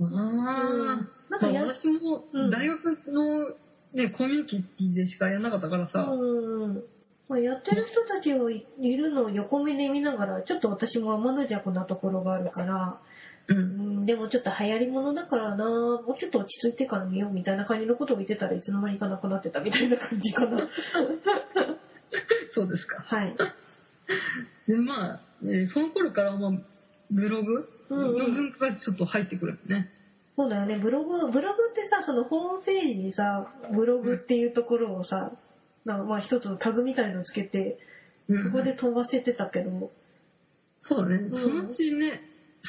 あ、なんまあ、かや、私もうん大学の、ね、コミュニティでしかやんなかったからさ、うん。まあ、やってる人たちをい いるのを横目で見ながら、ちょっと私も天の弱なところがあるから、う、うんん、でもちょっと流行り物だからな、もうちょっと落ち着いてから見ようみたいな感じのことを言ってたらいつの間にかなくなってたみたいな感じかな。そうですか。はい。で、まあ、えーその頃から、まあ、ブログ？うんうん。の文化がちょっと入ってくるね。そうだよね、ブログ、ブログってさ、そのホームページにさ、ブログっていうところをさ、なんかまあ一つのタグみたいのをつけて、うん。そこで飛ばせてたけど、そうだね、うん。そのうちね、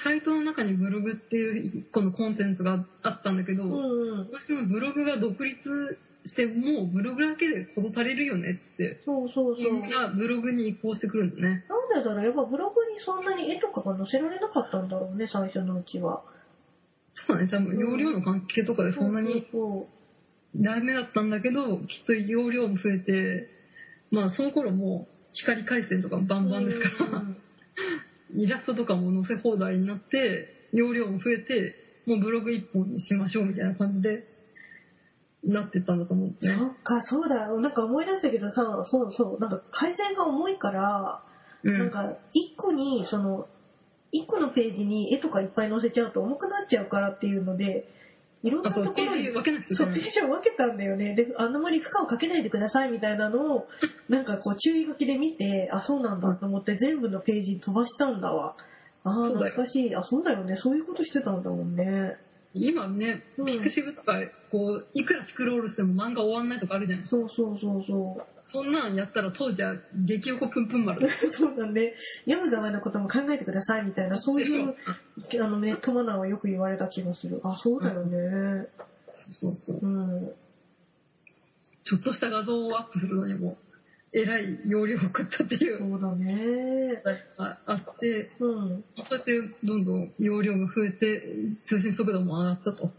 サイトの中にブログっていうこのコンテンツがあったんだけど、うんうん。私のブログが独立して、もうブログだけで事足りるよねっつって、そうそうそう。みんなブログに移行してくるんだね。なんでだろう？やっぱブログにそんなに絵とかが載せられなかったんだろうね、最初のうちは。そうだね、多分容量の関係とかでそんなにそダメだったんだけど、きっと容量も増えて、まあその頃もう光回線とかもバうンバンですから、うんイラストとかも載せ放題になって、容量も増えて、もうブログ一本にしましょうみたいな感じで、なってったんだと思うんですね。そっか、そうだ。なんか思い出したけどさ、そうそう、なんか回線が重いから、うん。なんか一個に、その、一個のページに絵とかいっぱい載せちゃうと重くなっちゃうからっていうので、いろんなところに分けそう。ページを分けたんだよね。で、あんまり負荷をかけないでくださいみたいなのを、なんかこう注意書きで見て、あ、そうなんだと思って全部のページに飛ばしたんだわ。ああ、懐かしい。あ、そうだよね。そういうことしてたんだもんね。今ね、うんピクシブとか、こう、いくらスクロールしても漫画終わんないとかあるじゃないそうそうそうそう。そんなんやったら当時は激横ぷんぷん丸だ。そうだね。読む側のことも考えてくださいみたいな、そういう、あの、ネットマナーをよく言われた気がする。あ、そうだよね。そうそうそう。うん。ちょっとした画像をアップするのにも、えらい容量を食ったっていうそうだね。ああって、うん。そうやってどんどん容量が増えて、通信速度も上がったと。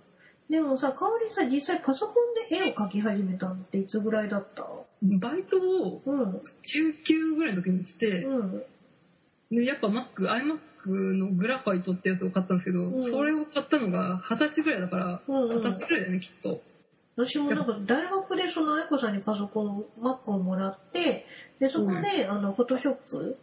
でもさ、香りさ、実際パソコンで絵を描き始めたのっていつぐらいだった？バイトをうん。中級ぐらいの時にして、うん。でやっぱ Mac、iMac のグラファイトってやつを買ったんですけど、うんそれを買ったのが二十歳ぐらいだから、うん、うん二十。歳ぐらいだよね、きっと。私もなんか大学でその愛子さんにパソコン、Mac をもらって、で、そこで、あの、フォトショップ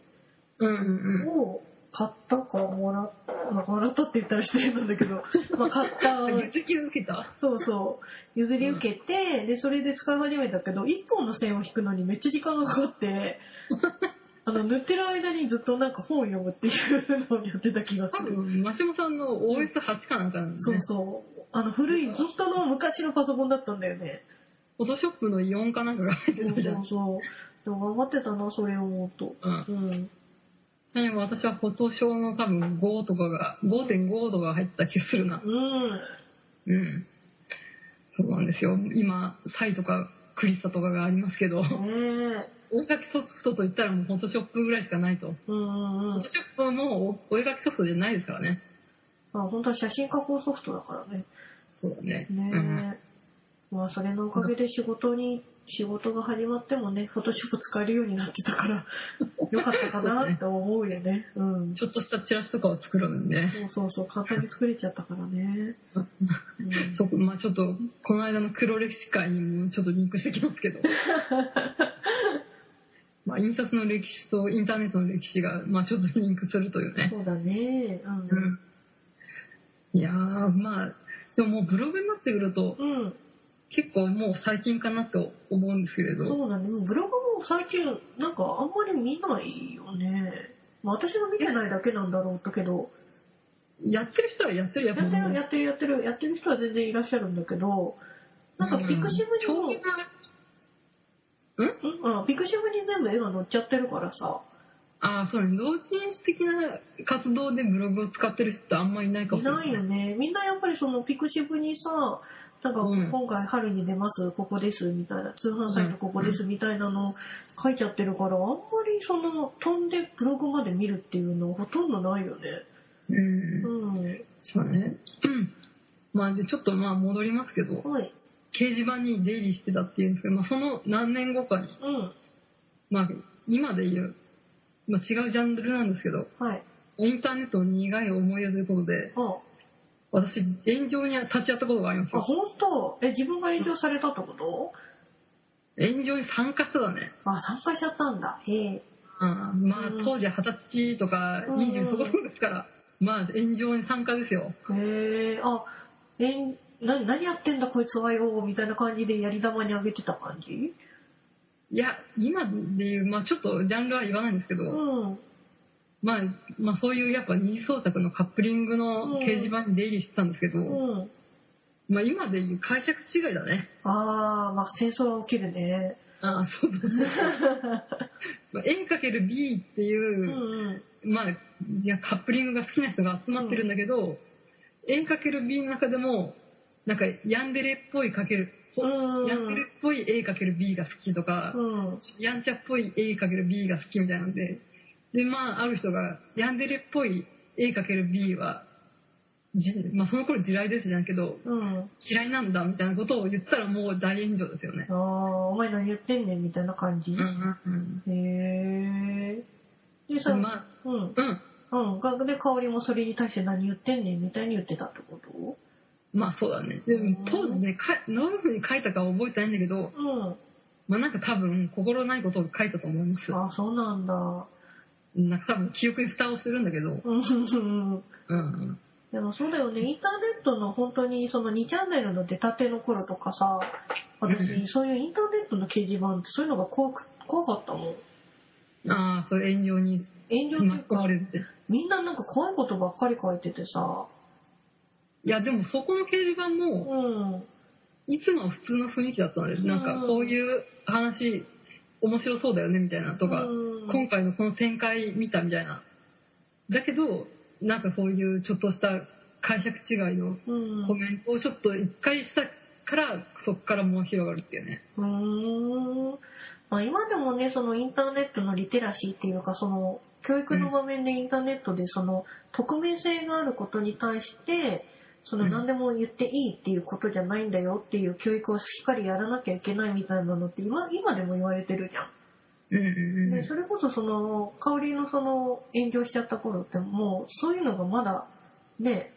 うんうんうん。を買ったかもらっまあ、もらったって言ったら失礼なんだけど、まあ、買った月給受けた？そうそう。譲り受けて、で、それで使い始めたけど、一本の線を引くのにめっちゃ時間がかかって、あの、塗ってる間にずっとなんか本を読むっていうのをやってた気がする。多分、マシモさんの OS8 かなんかなんだそうね。そう。あの、古い、本当の昔のパソコンだったんだよね。フォトショップの4かなんかが入ってそうたじゃ。そうんそう。でも頑張ってたな、それを思うと。うん。うん。ちなみに私はフォトショーの多分5とかが、5.5とかが入った気がするな。うん。うん。そうなんですよ。今、サイとかクリスタとかがありますけど、ねえ。お絵描きソフトといったらもうフォトショップぐらいしかないと。うんうんうんフォト。ショップはもうお絵描きソフトじゃないですからね。あ、本当は写真加工ソフトだからね。そうだね。ねえ。まあ、それのおかげで仕事に、仕事が始まってもね、フォトショップ使えるようになってたから、よかったかなって思うよね。うん。ちょっとしたチラシとかを作るのにね。そうそうそう、簡単に作れちゃったからね。うんそこ、まあちょっと、この間の黒歴史会にもちょっとリンクしてきますけど。まあ印刷の歴史とインターネットの歴史が、まあちょっとリンクするというね。そうだね。うん。うん。いやー、まあ、でももうブログになってくると、うん。結構もう最近かなと思うんですけれど、そうだね。ブログも最近、なんかあんまり見ないよね。まあ私が見てないだけなんだろうけど、やってる人はやってるやってる、やってる、やってる、やってる人は全然いらっしゃるんだけど、なんかピクシブにも、うん？うん、あピクシブに全部絵が載っちゃってるからさ、ああ、そうね。同人誌的な活動でブログを使ってる人ってあんまりいないかもいしれな。ないいよね。みんなやっぱりそのピクシブにさ、なんかうん今回春に出ます、ここです、みたいな、通販サイトここです、みたいなの書いちゃってるから、あんまりその飛んでブログまで見るっていうのほとんどないよね。うん。うん。そうね。うん。まあじゃあちょっとまあ戻りますけどはい。掲示板に出入りしてたっていうんですけど、まあ、その何年後かにうん。まあ今で言う、まあ、違うジャンルなんですけどはい。インターネットの苦い思い出ということであ、私炎上に立ち会ったことがありますあ、よ。本当？え、自分が炎上されたってこと？炎上に参加してたね。あ、参加しちゃったんだ。へえ。うん。まあうん。当時二十歳とかうん。20そこそこですから、まあ炎上に参加ですよ。へえ。あ、えん、な、何やってんだこいつはよ、みたいな感じでやり玉にあげてた感じ？いや今でいうまあちょっとジャンルは言わないんですけど、うん。まあ、まあそういうやっぱ二次創作のカップリングの掲示板に出入りしてたんですけど、うん。まあ今でいう解釈違いだねああ、まあ戦争が起きるね。ああそうそうそう まあ A×B ってういう、んまあいやカップリングが好きな人が集まってるんだけど、A×B の中でもなんかヤンデレっぽいかける、うん。うん。ヤンデレっぽい A×B が好きとか、うん。やんちゃっぽい A×B が好きみたいなんででまあある人がヤンデレっぽい A×B はじまあその頃地雷ですじゃんけどうん。嫌いなんだみたいなことを言ったらもう大炎上ですよねあ。あ、お前何言ってんねんみたいな感じ？うんうんへえ。でさ、うん。まあうん。うんうん。がで、香りもそれに対して何言ってんねんみたいに言ってたってこと？まあそうだね。でも当時ねかどういうふうに書いたかは覚えてないんだけどうん。まあなんか多分心ないことを書いたと思います。あ、そうなんだ。なんか多分記憶に蓋をしてるんだけど。うん。うんでもそうだよね、インターネットの本当にその2チャンネルの出たての頃とかさ、私、うんそういうインターネットの掲示板ってそういうのが怖く怖かったもん。ああそう炎上に炎上っていうか巻れ、るって。みんななんか怖いことばっかり書いててさ、いやでもそこの掲示板うん。もいつもは普通の雰囲気だったので、なんかこういう話面白そうだよねみたいなとか、うん今回のこの展開見たみたいな。だけど、なんかそういうちょっとした解釈違いのうん。コメントをちょっと一回したから、そこからもう広がるっていうね。うーん。まあ、今でもね、そのインターネットのリテラシーっていうか、その教育の場面でインターネットでその匿名性があることに対して、そのうん何でも言っていいっていうことじゃないんだよっていう教育をしっかりやらなきゃいけないみたいなのって今今でも言われてるじゃん。うんうんでそれこそその香りのその炎上しちゃった頃ってもうそういうのがまだね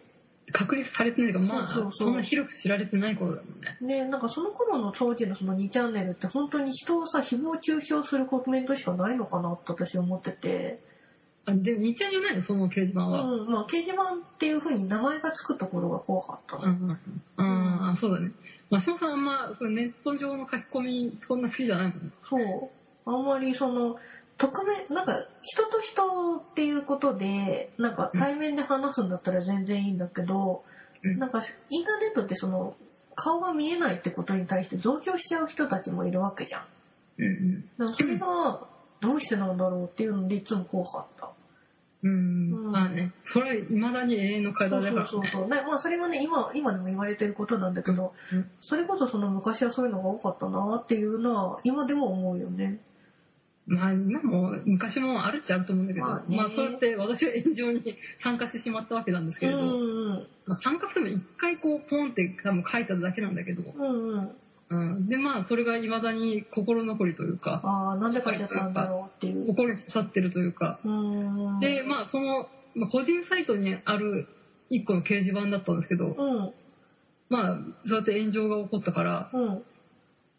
確立されてないから、まあそうそんな広く知られてない頃だもんね。ねなんかその頃の当時のその2チャンネルって本当に人をさ誹謗中傷するコメントしかないのかなって私思ってて、あで、2ちゃんじゃないのその掲示板は。うんまあ、掲示板っていう風に名前がつくところが怖かったの、うんうんうん。ああ、そうだね。マシモさんあんま、そうネット上の書き込み、そんな好きじゃないもん。そうあんまりその匿名なんか人と人っていうことでなんか対面で話すんだったら全然いいんだけど、うんなんかインターネットってその顔が見えないってことに対して増強しちゃう人たちもいるわけじゃん。うんだからそれがどうしてなんだろうっていうのでいつも怖かった。うん。ううんん。まあね、それは未だに永遠の課題だからね。そうそうそう。ねまあそれはね今今でも言われてることなんだけど、うんそれこそその昔はそういうのが多かったなっていうのは今でも思うよね。まあ今も昔もあるっちゃあると思うんだけど、まあね。まあそうやって私は炎上に参加してしまったわけなんですけれど、うんうん。まあ、参加しても一回こうポンって多分書いただけなんだけど、うんうん。うん、でまあそれが未だに心残りというか、ああなんで書いちゃったんだろうっていう。心に刺さってるというか、うん。でまあその、まあ、個人サイトにある一個の掲示板だったんですけど、うん。まあそうやって炎上が起こったから、うん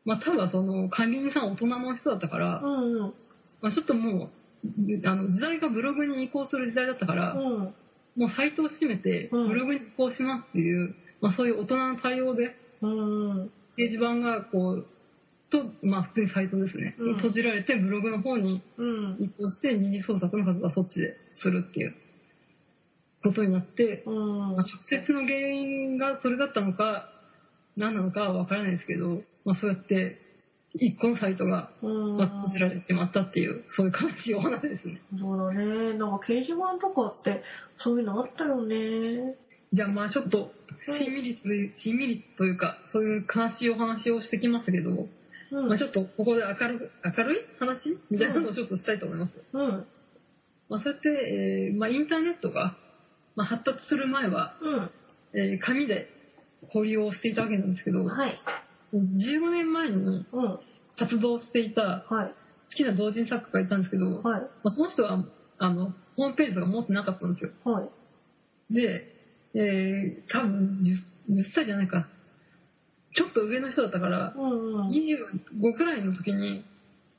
まあ多分その管理人さんは大人の人だったから、うんうん。まあ、ちょっともうあの時代がブログに移行する時代だったから、うん。もうサイトを閉めてうん。ブログに移行しますっていう、まあ、そういう大人の対応でうん掲示板がこうとまあ普通にサイトですね、うん。閉じられてブログの方にうん。移行して二次創作の活動はそっちでするっていうことになって、うん。まあ、直接の原因がそれだったのか何なのかは分からないですけど、まあ、そうやって一個のサイトが閉じられてしまったっていうそういう悲しいお話ですね。そうだね。なんか掲示板とかってそういうのあったよね。じゃあまあちょっとしんみりする、しん。みりというかそういう悲しいお話をしてきましたけど、うん。まあ、ちょっとここで明るく明るい話みたいなのをちょっとしたいと思います。うん。まあ、そうやって、えーまあ、インターネットが、まあ、発達する前は、うん。えー紙で交流をしていたわけなんですけど、はい。15年前にうん。活動していたはい。好きな同人作家がいたんですけど、まはい。あ、その人はあのホームページとか持ってなかったんですよ。はい。で、えー、多分 10, 10歳じゃないか。ちょっと上の人だったから、うんうん。25くらいの時に、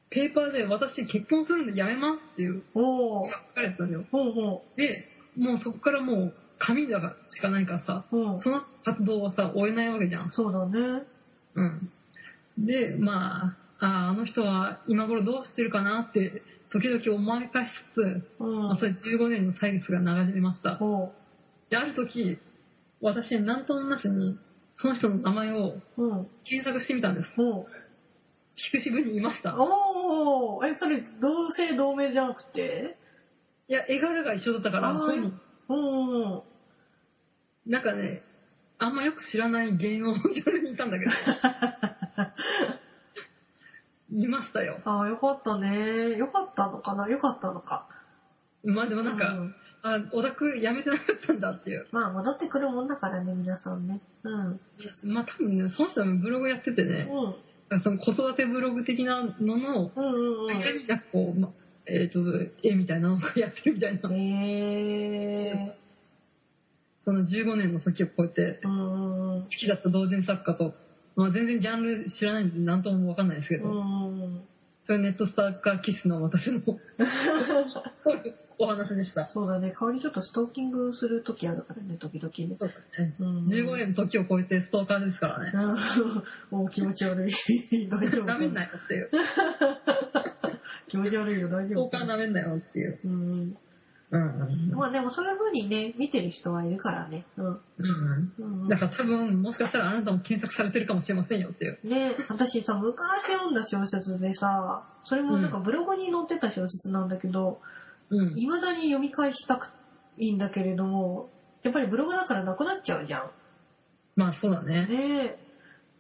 ペーパーで私結婚するんでやめますっていうおー。が書かれてたんだよ。ほうほで、もうそこからもう紙しかないからさ、う。うん。その活動はさ、追えないわけじゃん。そうだね。うん。で、まあ、ああの人は今頃どうしてるかなって、時々思い返しつつ、うん。まあ、それ15年の歳月が流れました。ほで、ある時、私、なんともなしに、その人の名前を。検索してみたんです。ピクシブにいました。おー。え、それ、同姓同名じゃなくて？いや、絵柄が一緒だったから、あー本人うんうん。なんかね、あんまよく知らない芸能ジャンルにいたんだけど、いましたよ。ああ、よかったね。よかったのかな？よかったのか。まあでもなんか、うんあ、オタクやめてなかったんだっていう。まあ、戻ってくるもんだからね、皆さんね。うん。まあ多分ね、その人はブログやっててうね、ん。その子育てブログ的なのの、うんうんうん。間になんかこう、まえっ、と、絵みたいなのをやってるみたいな。へえその15年の時を超えて、好きだった同人作家と、まあ全然ジャンル知らないんで何ともわかんないですけど。それネットスターカーキスの私の お話でした。そうだね。香りちょっとストーキングする時あるからね、時々ね。そうだね。うん15年の時を超えてストーカーですからね。うん。もう気持ち悪い。大丈夫なめんなよっていう。気持ち悪いよ、大ストー丈夫カーなめんなよっていう。うん。うん。まあでもそういう風にね、見てる人はいるからね。うん。うん。うんだから多分、もしかしたらあなたも検索されてるかもしれませんよっていう。ね私さ、昔読んだ小説でさ、それもなんかブログに載ってた小説なんだけど、うん。未だに読み返したくいいんだけれども、やっぱりブログだからなくなっちゃうじゃん。まあそうだね。ね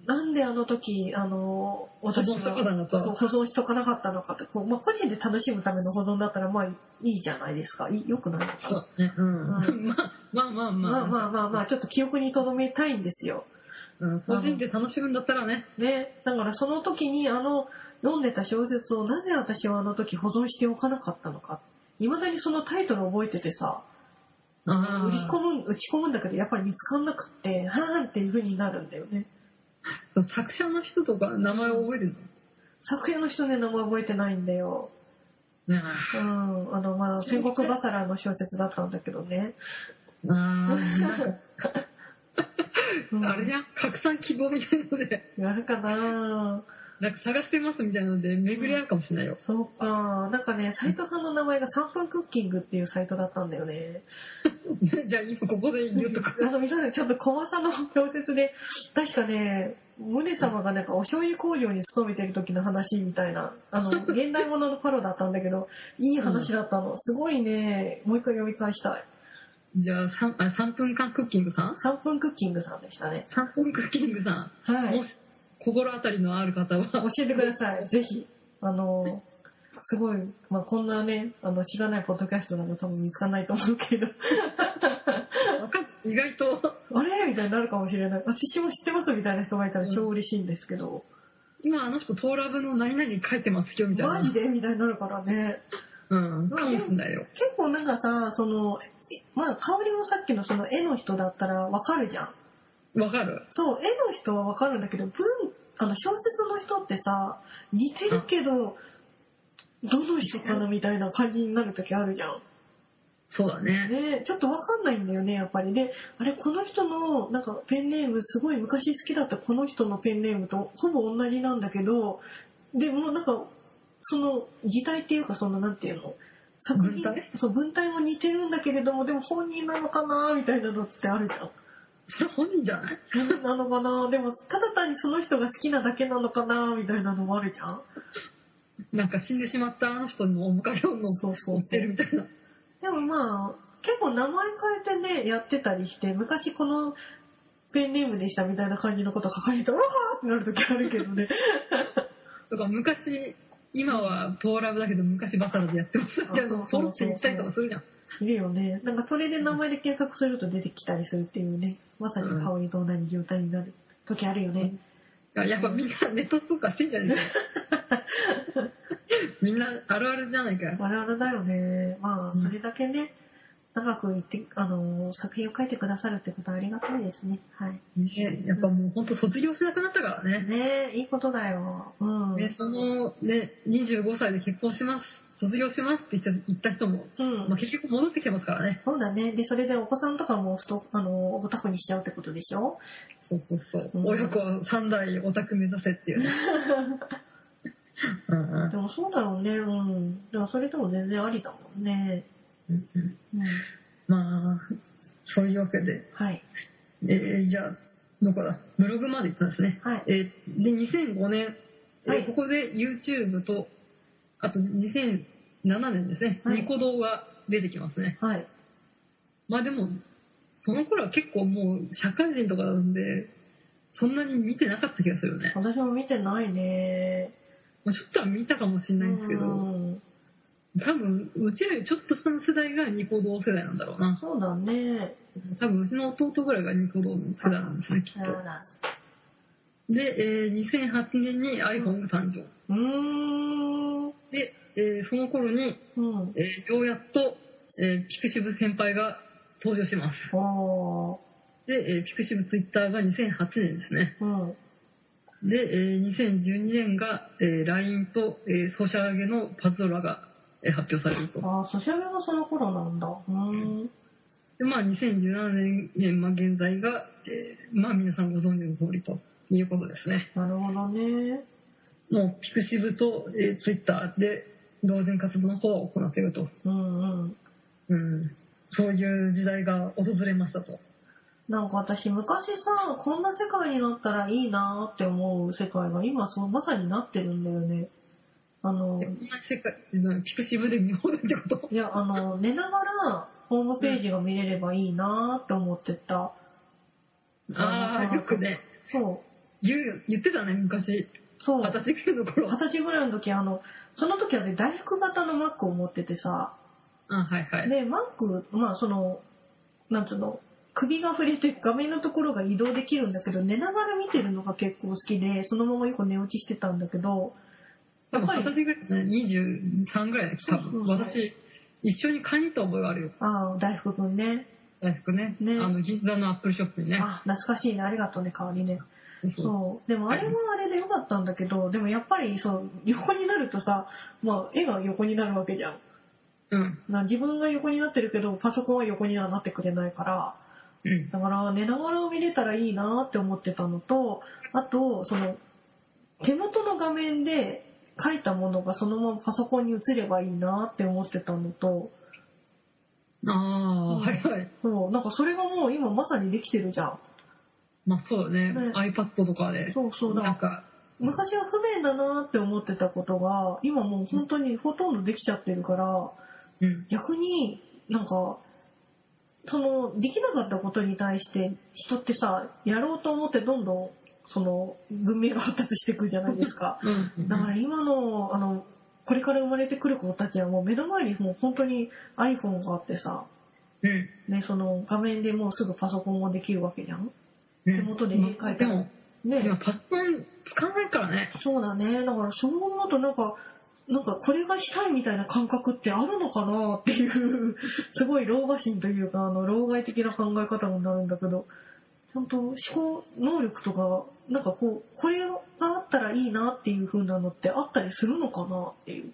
なんであの時、あの、私保存しとかなかったそう保存しとかなかったのかって、こうまあ、個人で楽しむための保存だったら、まあいいじゃないですか。いよくないのか？そう。うん。うまあ まあまあまあ。まあまあまあまあ、ちょっと記憶に留めたいんですよ。うん。個人で楽しむんだったらね。ね。だからその時にあの、読んでた小説をなぜ私はあの時保存しておかなかったのか。未だにそのタイトル覚えててさ、あ売り込あ。む、打ち込むんだけど、やっぱり見つかんなくって、はーんっていう風になるんだよね。そう作者の人とか名前を覚えてる作品の人ね、名前覚えてないんだよ。のうん。あの、まあ、戦国バサラの小説だったんだけどね。ああ。なんかうん あれじゃん？拡散希望みたいなので、やるかななんか探してますみたいなので巡り合うかもしれないよ。そうか。なんかね、サイトさんの名前が3分クッキングっていうサイトだったんだよね。じゃあ今ここで言うとか。あの、皆さんちょっと小技の小説で、確かね、宗様がなんかお醤油工場に勤めてる時の話みたいな、あの、現代物のパロだったんだけど、いい話だったの。すごいね、もう一回読み返したい。じゃあ 3, あ3分間クッキングさん？3分クッキングさんでしたね。?3 分クッキングさん。はいも。し心当たりのある方は、教えてください。ぜひ。あの、すごい、まあ、こんなね、あの、知らないポッドキャストなの多分見つかんないと思うけど、意外と、あれ？みたいになるかもしれない。私も知ってますみたいな人がいたら超嬉しいんですけど、今あの人トーラブの何々書いてますよみたいな。マジで？みたいになるからね。うん。かもしんないよ。結構なんかさ、その、まあ、香りもさっきのその絵の人だったらわかるじゃん。わかる？そう、絵の人はわかるんだけど、文、あの、小説の人ってさ、似てるけど、どの人かなみたいな感じになる時あるじゃん。そうだね。ねちょっとわかんないんだよね、やっぱり。で、あれ、この人の、なんか、ペンネーム、すごい昔好きだったこの人のペンネームとほぼ同じなんだけど、でもなんか、その、擬態っていうか、その、なんていうの？作品文体？そう、文体も似てるんだけれども、でも本人なのかなみたいなのってあるじゃん。それ本人じゃない？なのかな？でも、ただ単にその人が好きなだけなのかなみたいなのもあるじゃん？なんか死んでしまったあの人の面影を乗 そうそうってるみたいな。でもまあ、結構名前変えてね、やってたりして、昔このペンネームでしたみたいな感じのこと書かれると、うわーってなる時あるけどね。とか昔、今はトーラブだけど昔バタラでやってましたみたいなあそうそうそうポロって言ったりとかするじゃん。いるよね。なんかそれで名前で検索すると出てきたりするっていうね。まさに香りと同じ状態になる時あるよね。いややっぱみんなネットストーカーしてんじゃねえか。みんなあるあるじゃないかよ。我々だよね。まあ、うんそれだけね、長く言って、あの、作品を書いてくださるってことはありがたいですね。はい。ねやっぱもう本当卒業しなくなったからね。ねいいことだよ。うん。ね、そのね、25歳で結婚します、卒業しますって言った人も、うんまあ、。結局戻ってきてますからね。そうだね。で、それでお子さんとかもスト、あの、オタクにしちゃうってことでしょ？そうそうそう。うん親子3代オタク目指せっていうね。うんうんでもそうだろうね。うん。だからそれでも全然ありだもんね。うんうんうん。まあ、そういうわけで、はい。えーじゃあ、どこだ？ブログまで行ったんですね。はい。えーで、2005年、えーはいここで YouTube と、あと2007年ですね、はいニコ動が出てきますね。はい。まあでも、その頃は結構もう社会人とかなんで、そんなに見てなかった気がするよね。私も見てないね。まあ、ちょっとは見たかもしれないんですけど、うん多分、うちらよりちょっと下の世代がニコ動世代なんだろうな。そうだね。多分、うちの弟ぐらいがニコ動の世代なんですね、きっと。で、えー2008年に iPhone が誕生。うーん。で、えーその頃に、うん。えーようやっと、えーピクシブ先輩が登場します。で、えーピクシブツイッターが2008年ですね。うん。で、えー2012年が、えー LINE と、えーソシャゲのパズドラが、えー発表されると。ああ、ソシャゲがその頃なんだ。うーん。で、まあ、2017年、まあ、現在が、えーまあ、皆さんご存知の通りということですね。なるほどね。もう、ピクシブと、えー、ツイッターで同人活動の方を行っていると。うんうん。うん。そういう時代が訪れましたと。なんか私昔さ、こんな世界になったらいいなーって思う世界が今そうまさになってるんだよね。あの世界、うんピクシブで見放題ってこと？いや、あの、寝ながらホームページが見れればいいなーって思ってた。ああ、よくね、そう。言う、言ってたね、昔。そう。二十歳くらいの頃。二十歳ぐらいの時、あの、その時はね、大福型の Mac を持っててさ、あはいはい。で、Mac、まあその、なんつうの、首が触れて画面のところが移動できるんだけど、寝ながら見てるのが結構好きで、そのままよく寝落ちしてたんだけど、多分やっぱり二十歳ぐらいですね。23ぐらいだ多分。そうそうそう私、一緒に買いに行った覚えがあるよ。ああ、大福くんね。大福ね。ねあの、銀座のアップルショップにね。あ、懐かしいね。ありがとうね、代わりね。そう。でもあれはあれでよかったんだけど、でもやっぱりそう、横になるとさ、まあ絵が横になるわけじゃん。うん。な自分が横になってるけど、パソコンは横にはなってくれないから、うん。だから寝ながら見れたらいいなって思ってたのと、あと、その、手元の画面で書いたものがそのままパソコンに移ればいいなって思ってたのと、ああ、うんはいはい。そう、なんかそれがもう今まさにできてるじゃん。まあそうだね。ね iPad とかで。そうそう、なんか、昔は不便だなって思ってたことが、今もう本当にほとんどできちゃってるから、うん。逆になんか、その、できなかったことに対して人ってさ、やろうと思ってどんどん、その、文明が発達していくじゃないですか。うん。だから今の、あの、これから生まれてくる子たちはもう目の前にもう本当に iPhone があってさ、うん。ね、その画面でもうすぐパソコンもできるわけじゃん。手元で絵描いたらでも、ね今パソコン使わないからね。そうだね。だからそう思うとなんか、なんかこれがしたいみたいな感覚ってあるのかな？っていう、すごい老婆心というか、あの、老害的な考え方になるんだけど、ちゃんと思考能力とか、なんかこう、これがあったらいいなっていう風なのってあったりするのかな？っていう。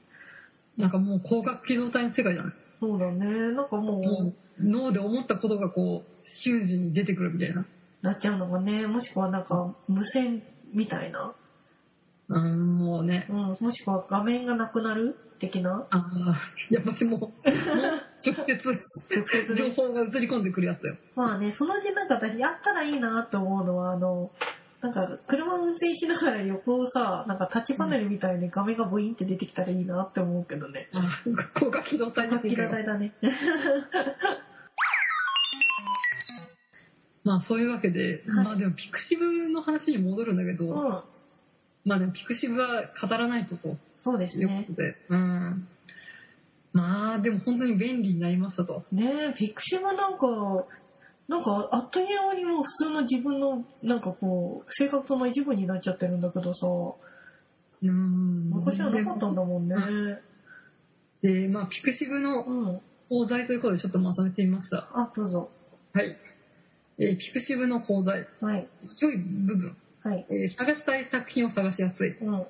なんかもう光学機動体の世界じゃない？そうだね。なんかもう、もう脳で思ったことがこう、瞬時に出てくるみたいな。なっちゃうのがね、もしくはなんか無線みたいな。うん、もうね。うん、もしくは画面がなくなる的な。ああ、いや、もしも、直接直接ね情報が映り込んでくるやつだよ。まあね、そのうちなんか私やったらいいなと思うのは、あの、なんか車運転しながら横をさ、なんかタッチパネルみたいに画面がブイーンって出てきたらいいなって思うけどね。あ光学機動体になっていくよ機動体だね。まあそういうわけで、はいまあでもピクシブの話に戻るんだけど、うん、まあでもピクシブは語らないととそうですねいうこ。とで、うん。まあでも本当に便利になりましたとねえ、ピクシブなんか、なんかあっという間にもう普通の自分の、なんかこう、生活の一部になっちゃってるんだけどさ、うん昔はなかったんだもんね。ででまあピクシブのうん。講座ということでちょっとまとめてみましたあ、どうぞ。はい、えーピクシブの講座はい。良い部分、はい。えー探したい作品を探しやすい、うん。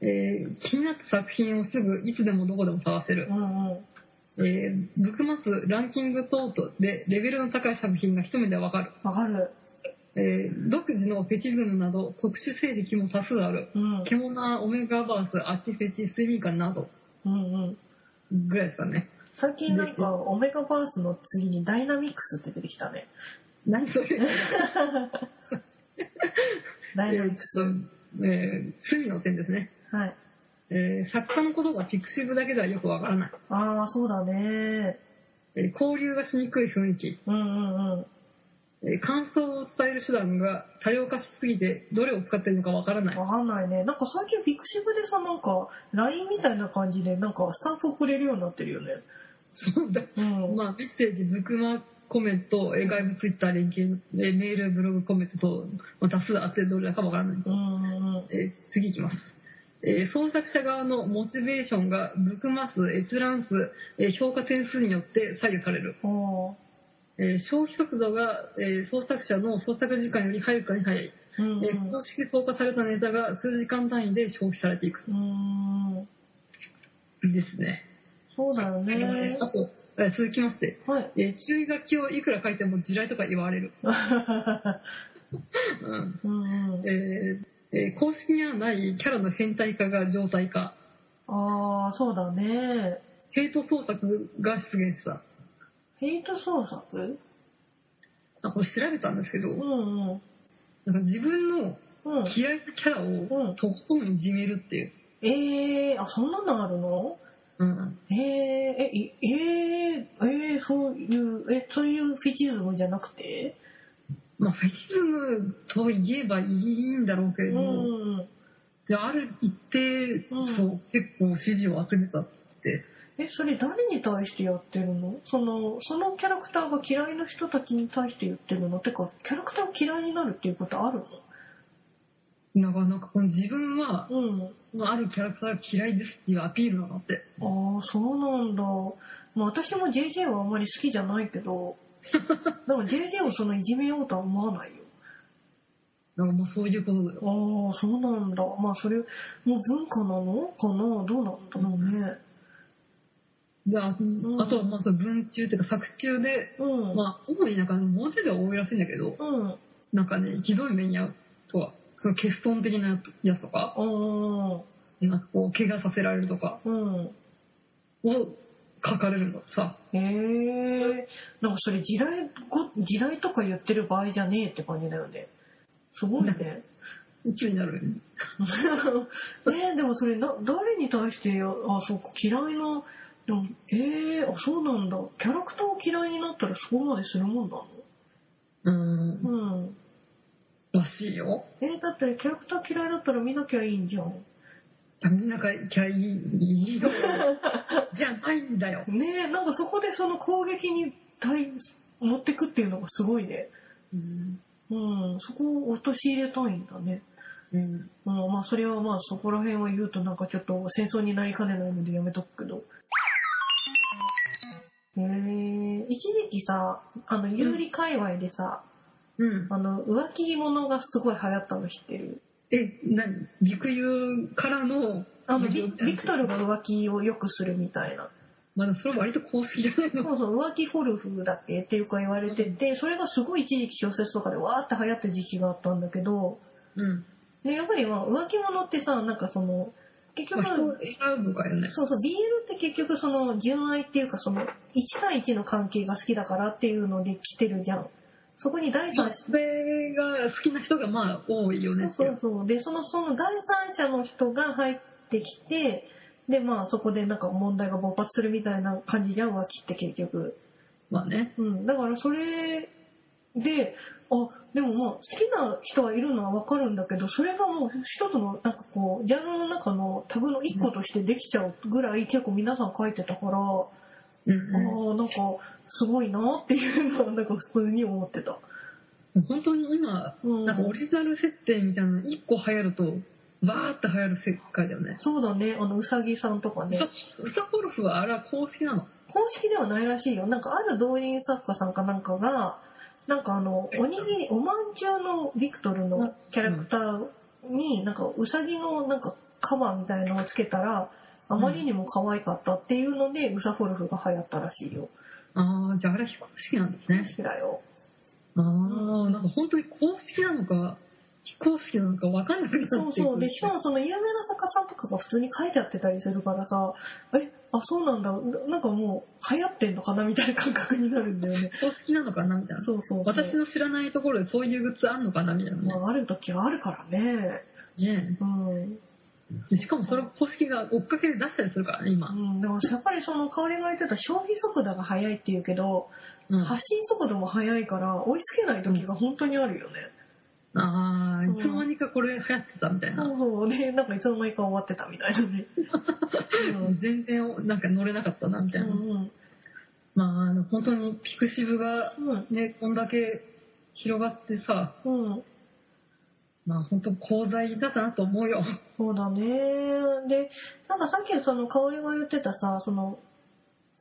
えー気になった作品をすぐいつでもどこでも探せるう、んうん。えーブックマスランキング等々でレベルの高い作品が一目でわかる、わかる。えー独自のフェチズムなど特殊性癖も多数あるうん。獣オメガバースアチフェチ睡眠感などうんうん。ぐらいですかね最近なんか、オメガバースの次にダイナミクスって出てきたね。何それダイえーナミクス。ちょっと、えー罪の点ですね、はい。えー作家のことがピクシブだけではよくわからない、ああ、そうだね。えー交流がしにくい雰囲気、うんうんうん。えー感想を伝える手段が多様化しすぎてどれを使ってるのかわからないわかんないね。なんか最近ピクシブでさ、なんか LINE みたいな感じでなんかスタンプ送れるようになってるよね。そうだうん。まあ、メッセージ、ブックマークコメント、えー外部ツイッター連携、えーメール、ブログコメントと、まあ、多数あってどれだかわからない。うんうんうん。えー次いきます。えー創作者側のモチベーションがブックマス、閲覧数、えー評価点数によって左右される。えー消費速度が、えー創作者の創作時間よりはるかに早い。うんうんえー公式投下されたネタが数時間単位で消費されていく。うん。ですね。そうだよえねー。あと、えー続きまして、はい。えー注意書きをいくら書いても地雷とか言われる。うんうんうん。えーえー公式にはないキャラの変態化が常態化ああ、そうだね。ヘイト創作が出現したヘイト創作あこれ調べたんですけどうんうん。なんか自分のうん。嫌いなキャラうんをとことんいじめるっていう、ええー、あ、そんなのあるの？うん、えー、え、いえー、えー、そういう、え、そういうフェチズムじゃなくて？まあフェチズムと言えばいいんだろうけれうど、ん。である一定そう結構支持を集めたって。え、それ誰に対してやってるの？その、そのキャラクターが嫌いな人たちに対して言ってるの？てか、キャラクターを嫌いになるっていうことあるなんかなんかこの自分はのうん。まああるキャラクターが嫌いですっていうアピールなのってああ、そうなんだ。まあ私も JJ はあんまり好きじゃないけど、でも JJ をそのいじめようとは思わないよ。なんかもうそういうことだよああ、そうなんだ。まあそれ、もう文化なのかな？どうなんだろうね。であ,、んあとはまあその文中っていうか作中でうん。まあ、主になんか文字では多いらしいんだけど、うん。なんかね、ひどい目に遭うとか、その欠損的なやつとか、なんかこう、怪我させられるとかうん。を書かれるのさ。へえ。なんかそれ地雷ご、地雷とか言ってる場合じゃねえって感じだよね。すごいね。いつになる えー、でもそれな、誰に対してや、あ、そうか、嫌いな、でも、えー、あ、そうなんだ。キャラクターを嫌いになったらそこまでするもんなうん、のうん。らしいよ。えー、だってキャラクター嫌いだったら見なきゃいいんじゃん。みんながきゃいい、いいよ。じゃないんだよ。ねえ、なんかそこでその攻撃に対、持ってくっていうのがすごいね。うん。うん、そこを陥れたいんだね。うん。うん、まあそれはまあそこら辺は言うとなんかちょっと戦争になりかねないのでやめとくけど。えー、一時期さ、あの、有利界隈でさ、うん。あの、浮気者がすごい流行ったの知ってる？え、何？ビクユーからの、あの、ビビクトルが浮気をよくするみたいな。まだそれ割と公式じゃないの？そうそう、浮気ゴルフだっけっていうか言われてて、それがすごい一時期小説とかでわーって流行った時期があったんだけど、うん。で、やっぱりまあ浮気者ってさ、なんかその、結まあ、人選ぶからね。そうそう、BL って結局その純愛っていうかその1対1の関係が好きだからっていうので来てるじゃん。そこに第まあ三、それが好きな人がまあ多いよねそいうう。そうそう。で、その、その第三者の人が入ってきて、で、まあそこでなんか問題が勃発するみたいな感じじゃん、浮気って結局。まあね。うん。だからそれで、あ、でもまあ好きな人はいるのはわかるんだけど、それがもう一つのなんかこう、ジャンルの中のタグの一個としてできちゃうぐらい結構皆さん書いてたから、うんうんああ、なんかすごいなっていうのはなんか普通に思ってた。本当に今、うんなんかオリジナル設定みたいなの1個流行ると、バーって流行る世界だよね。そうだね、あの、うさぎさんとかね。ウサゴルフはあれは公式なの？公式ではないらしいよ。なんかある同人作家さんかなんかが、なんかあの、おにぎり、おまんじゅうのビクトルのキャラクターに、なんかうさぎのなんかカバーみたいのをつけたら、あまりにも可愛かったっていうので、ウサゴルフが流行ったらしいよ。ああ、じゃああれは非公式なんですね。好きだよ。ああ、なんか本当に公式なのか、非公式なのか分かんなくなってそうそう。で、しかもその有名な作家さんとかが普通に書いてあってたりするからさ、え、あ、そうなんだ。なんかもう流行ってんのかなみたいな感覚になるんだよね。公式なのかなみたいな。そうそうそう。私の知らないところでそういうグッズあんのかなみたいなね。まあ、ある時はあるからね。ねうん。えしかもそれを公式が追っかけで出したりするからね、今う。ん、でもやっぱりその香りが言ってた消費速度が速いっていうけど、うん、発信速度も速いから追いつけない時が本当にあるよね。ああ、いつの間にかこれ流行ってたみたいな。そうそう。で、なんかいつの間にか終わってたみたいなね。う ん全然なんか乗れなかったなみたいな。うんまああの、本当にピクシブがうん。ね、こんだけ広がってさ、うん。うん。まあ本当功罪だなと思うよ。そうだね。で、なんかさっきその香りが言ってたさ、その、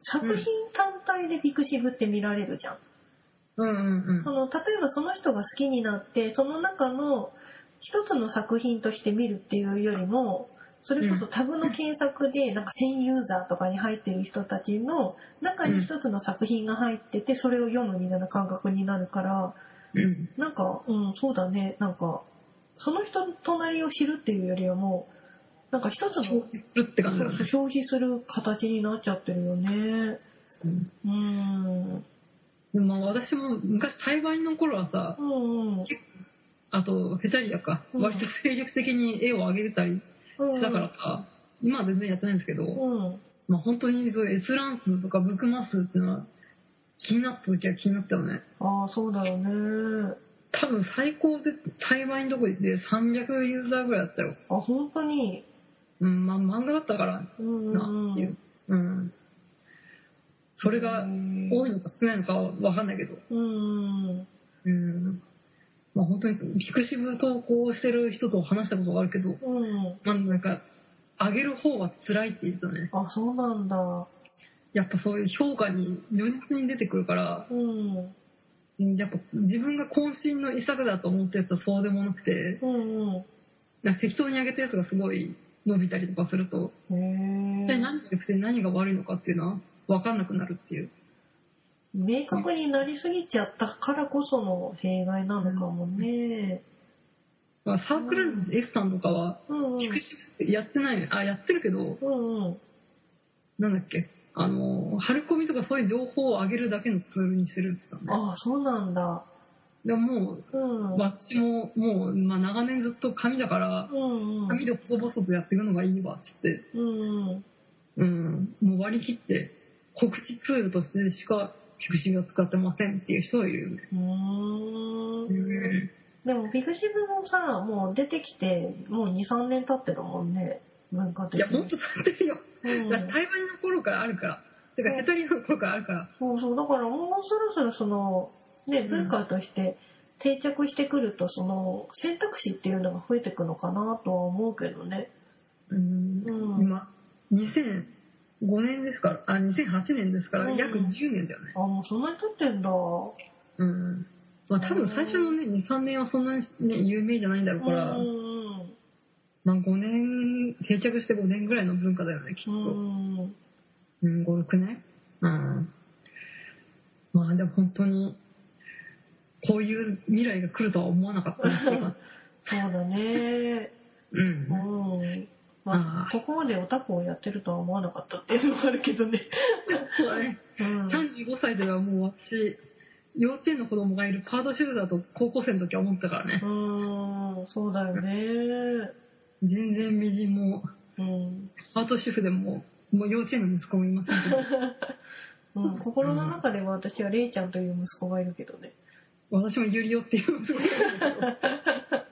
作品単体でピクシブって見られるじゃん。うんうんうんそ。の、例えばその人が好きになって、その中の一つの作品として見るっていうよりも、それこそタグの検索で、なんか1000ユーザーとかに入ってる人たちの中に一つの作品が入ってて、それを読むみたいな感覚になるから、うん。なんか、うん、そうだね、なんか、その人の隣を知るっていうよりはもう、なんか一つの消費する形になっちゃってるよね。うんうん。でもまあ私も昔台湾の頃はさ、うんうん。あとフェタリアか、うん割と精力的に絵を上げてたりうんしたからさ、今は全然やってないんですけど、うん。まあ本当にそう閲覧数とかブックマ数っていうのは気になった時は気になったよね。ああ、そうだよね。多分最高で台湾のとこで300ユーザーぐらいだったよ。あ、本当に？うん、まあ漫画だったからうんなっていう。うん。それが多いのか少ないのかはわかんないけど。うん。うん。まあ本当にピクシブ投稿してる人と話したことがあるけど、うん。まあなんか、上げる方は辛いって言ってたね。あ、そうなんだ。やっぱそういう評価に如実に出てくるから、うん。うんやっぱ自分が渾身の一作だと思ったやつはそうでもなくて、うんうん。なんか適当に上げたやつがすごい伸びたりとかすると、へ一体え。何が良くて何が悪いのかっていうのは分かんなくなるっていう。明確になりすぎちゃったからこその弊害なのかもね。まあサークルズ F さんとかは、うんうん。やってない、あ、やってるけど、うんうん。なんだっけ、あの、春コミとかそういう情報を上げるだけのツールにしてるって言ってたね。あ、そうなんだ。でももう、うん。私ももう、まあ、長年ずっと紙だから、うんうん。紙で細々とやっていくのがいいわって言って、うんうん。うん、もう割り切って告知ツールとしてしかピクシブを使ってませんっていう人はいるよね。うーんうん。でも、ピクシブもさ、もう出てきて、もう2、3年経ってるもんね。文化的に。いや、もっとされてるよ。うんだから台湾の頃からあるから。てか、ヘタリアの頃からあるから。そうそう。だからもうそろそろその、ね、文化として定着してくると、その、選択肢っていうのが増えてくのかなとは思うけどね。うんうん今、2005年ですから、あ、2008年ですから、うん約10年だよね。あ、もうそんなに経ってんだ。うん。まあ多分最初のね、2、3年はそんなにね、有名じゃないんだろうから、うんまあ5年、定着して5年ぐらいの文化だよね、きっと。ん。うん、5、6年？うん。まあでも本当に、こういう未来が来るとは思わなかったです。そうだね。う。うんん。まあ、あーここまでオタクをやってるとは思わなかったっていうのもあるけどね。そうだね。うん。35歳ではもう私、幼稚園の子供がいるパートシューターと高校生の時は思ったからね。うん、そうだよね。全然美人も、うん。パート主婦でも、もう幼稚園の息子もいませんけど。うん、心の中では私はレイちゃんという息子がいるけどね。私もユリオっていう息子がいるんだけど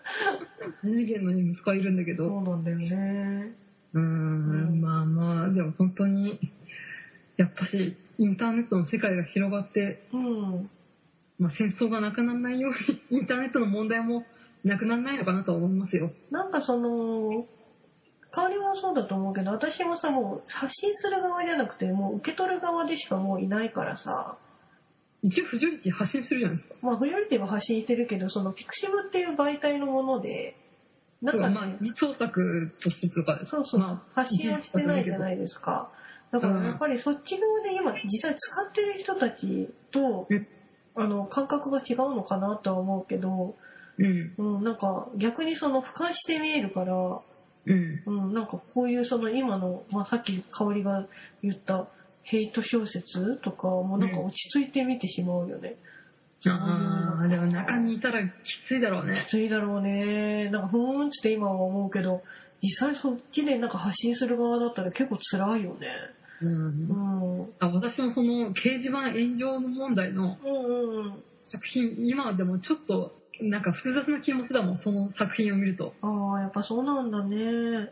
二次元の息子がいるんだけどそうなんだよね。うーんまあまあでも本当にやっぱしインターネットの世界が広がって、うん。まあ、戦争がなくならないようにインターネットの問題もなくならないのかなとは思いますよ。なんかその、香りもそうだと思うけど、私もさ、もう発信する側じゃなくて、もう受け取る側でしかもういないからさ、一応フジョリティ発信するじゃないですか。まあ、フリオリティは発信してるけど、そのピクシブっていう媒体のもので、なんかね、まあ実創作としてとかそうそう、まあ発信はしてないじゃないですか。だからやっぱりそっち側で今実際使ってる人たちとうん、あの、感覚が違うのかなとは思うけど、うんうん、なんか逆にその俯瞰して見えるから、うんうん、なんかこういうその今の、まあ、さっき香りが言ったヘイト小説とかもなんか落ち着いて見てしまうよね。ああでも中にいたらきついだろうねきついだろうね。なんかふーんって今は思うけど、実際そっちでなんか発信する側だったら結構辛いよね。うんうん。うんあ私もその掲示板炎上問題のうんうん。作品今でもちょっとなんか複雑な気持ちだもんその作品を見るとああ、やっぱそうなんだね。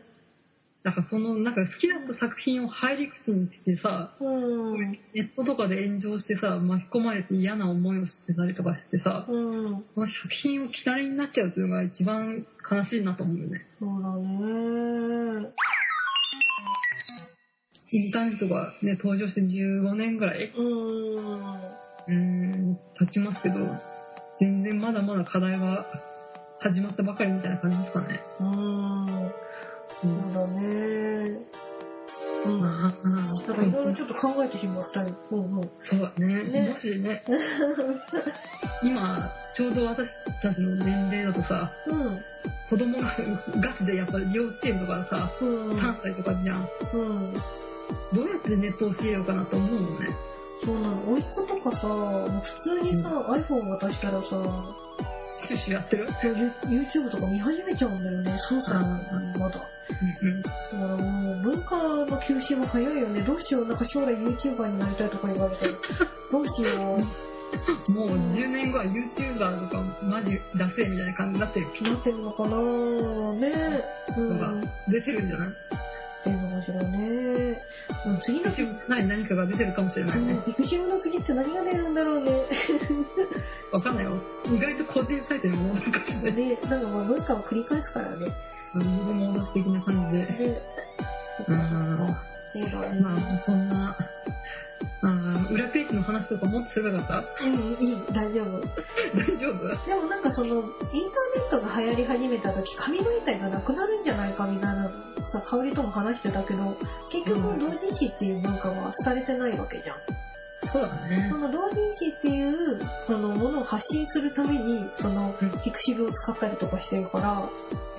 だからそのなんか好きだった作品を入り口にしてさうん。ネットとかで炎上してさ巻き込まれて嫌な思いをしてたりとかしてさうん。この作品を嫌いになっちゃうというのが一番悲しいなと思うよねそうだね。インターネットがね登場して15年ぐらいうん。うーん経ちますけど全然まだまだ課題は始まったばかりみたいな感じですかねうん。うそうんだね。うん。まあなんかいろいろちょっと考えてしまったり。うんうん。そうだねねもしね今ちょうど私たちの年齢だとさうん。子供がガチでやっぱ幼稚園とかさうん。3歳とかじゃんうん。どうやってネットを教えようかなと思うもんねそうなの。甥っ子とかさ、もう普通にさ、iPhone 渡したらさ、シュッシュやってる？そう You- YouTube とか見始めちゃうんだよね。3歳なのにまだ。うんうんだからもう文化の吸収も早いよね。どうしよう、なんか将来 YouTuber になりたいとか言われて。どうしよう。もう10年後は YouTuber とかマジダセえみたいな感じになってるなってるのかなねえ。うん。出てるんじゃない？っていね。うん次の私もない何かが出てるかもしれないね。ピクシブの次って何が出るんだろうね。わかんないよ。意外と個人サイトに戻るかもしれない。ね、なんかまあ文化を繰り返すからね。うん戻戻し的な感じで。ね。うん。まあもうそんな、あー裏ページの話とかもっとすればよかっうん、いい、大丈夫。た 大丈夫？でもなんかその、インターネットが流行り始めた時、紙媒体がなくなるんじゃないかみたいな、さ、香りとも話してたけど、結局うん同人誌っていう文化は廃れてないわけじゃん。そうだねそ。の同人誌っていう、その、ものを発信するために、そのうん、ピクシブを使ったりとかしてるから、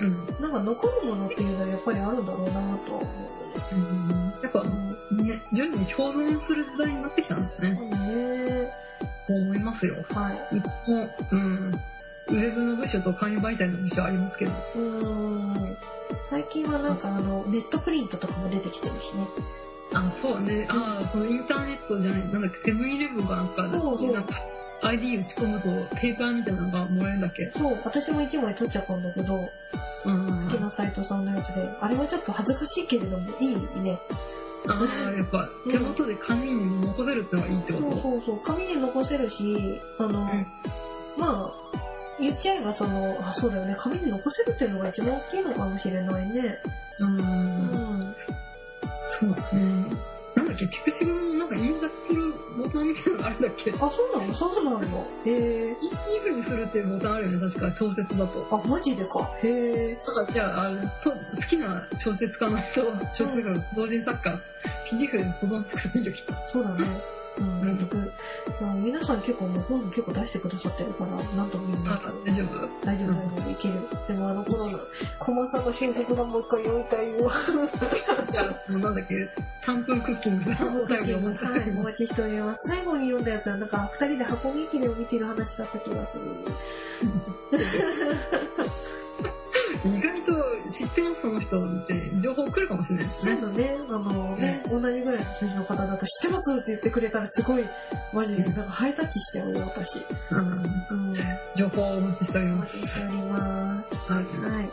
うん。なんか残るものっていうのはやっぱりあるんだろうなとは思う。うんやっぱね、徐々に共存する時代になってきたんだね。うん。ねと思いますよ。はい。うちも、うん。ウェブの部署と紙媒体の部署ありますけど。うーん。最近はなんかあの、ネットプリントとかも出てきてるしね。あ、そうね。ああ、そのインターネットじゃない、なんだっけ、セブンイレブンがなんか、そうそうなんか、ID 打ち込むとペーパーみたいなのがもらえるんだっけそう、私も一枚取っちゃったんだけど、うん。好きなサイトさんのやつで、あれはちょっと恥ずかしいけれども、いいね。ああ、やっぱ手元で紙に残せるってのがいいってそこと？うそうそう、紙に残せるし、あの、んまあ、言っちゃえばその、あ、そうだよね、紙に残せるっていうのが一番大きいのかもしれないね。う。うんん。そうだね。なんだっけ、ピクシブのなんか印刷するボタンみたいなのがあるんだっけ？あ、そうなの？そうなの？へえ。いい風にするっていうボタンあるよね、確か小説だと。あ、マジでか。へえ。だからじゃあ、あのと好きな小説家の人、小説家、同人作家、PDF で保存してくればいいよ、きっと。そうだね。うん、うん僕、まあ皆さん結構ね、本結構出してくださってるから、なんとも言えない。大丈夫？大丈夫、大丈夫、いける。でもあの頃の、コマさんの新作がもう一回読みたいよ。じゃあ、もうなんだっけ、3分クッキングでお便りを持ってはい、お待ちしております。最後に読んだやつは、なんか、二人で箱根駅伝を見てる話だった気がする。意外と知ってます、その人って情報来るかもしれないですね。そうだね、あのね、同じぐらいの数字の方だと知ってますって言ってくれたらすごい、マジでなんかハイタッチしちゃうよ、私。うん。うん。情報をお待ちしておりおます。待ちしております。はい。はい。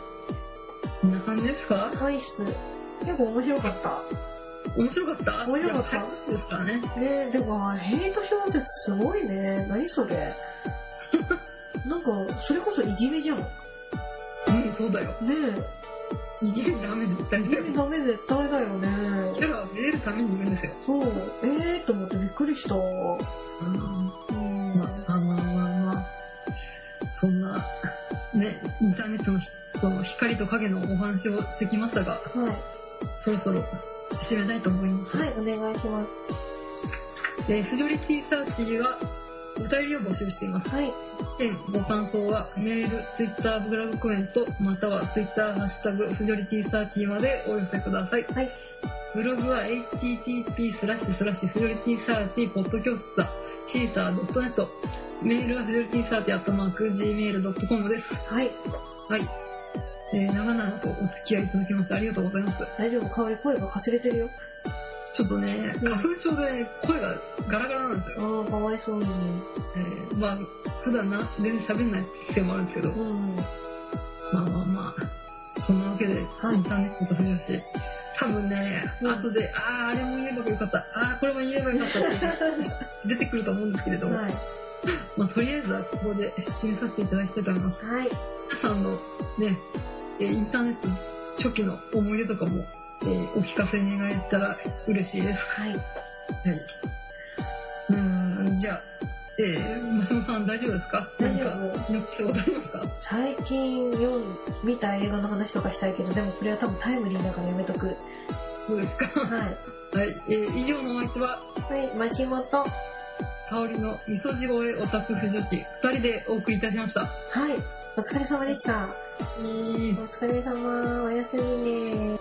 こんな感じですか？はいっす。結構面白かった。面白かった？面白かった？早口ですからね。ねえ、でも、ヘイト小説すごいね。何それ？なんか、それこそいじめじゃん。ねうん、そうだよ。え。いじめダメ絶対だよ。ダメ絶対だよね。キャラれるためにいるんですよ。そう。えーと思ってびっくりした。うん。うん。まあまあまあまあ、そんな、ね、インターネットの人の光と影のお話をしてきましたが、はい。そろそろ締めたいと思います。はい、お願いします。えーフジョリティサーティはお便りを募集しています。はい。えーご感想はメール、ツイッター、ブログコメント、またはツイッター、ハッシュタグ、フジョリティサーティまでお寄せください。はい。ブログは http スラッシュスラッシュフジョリティサーティポッドキャストシーサー .net メールはフジョリティサーティアットマーク gmail.com です。はい。はい。えー長々とお付き合いいただきましてありがとうございます。大丈夫香り声がかすれてるよ。ちょっとね、うん花粉症で声がガラガラなんですよ。ああ、かわいそうに。えーまあ、普段な、全然喋んないせいもあるんですけど、うん。まあまあまあ、そんなわけで、はいインターネットと浮上し、多分ね、うん後で、ああ、あれも言えばよかった、ああ、これも言えばよかったって 出てくると思うんですけれども、はい。まあ、とりあえずはここで締めさせていただきたいと思います。はい。皆さんのね、えーインターネット初期の思い出とかも、えーお聞かせ願えたら嬉しいです。はい。はい。うーん、じゃあ、えー、マシモさん大丈夫ですか？何大丈夫か記憶してございますか？最近読ん見た映画の話とかしたいけど、でもこれは多分タイムリーだからやめとく。そうですか？はい。はい、えー、以上のお相手は、はい、マシモと、は香りの味噌地声オタク婦女子二人でお送りいたしました。い、お疲れ様でした。えーお疲れ様、おやすみね。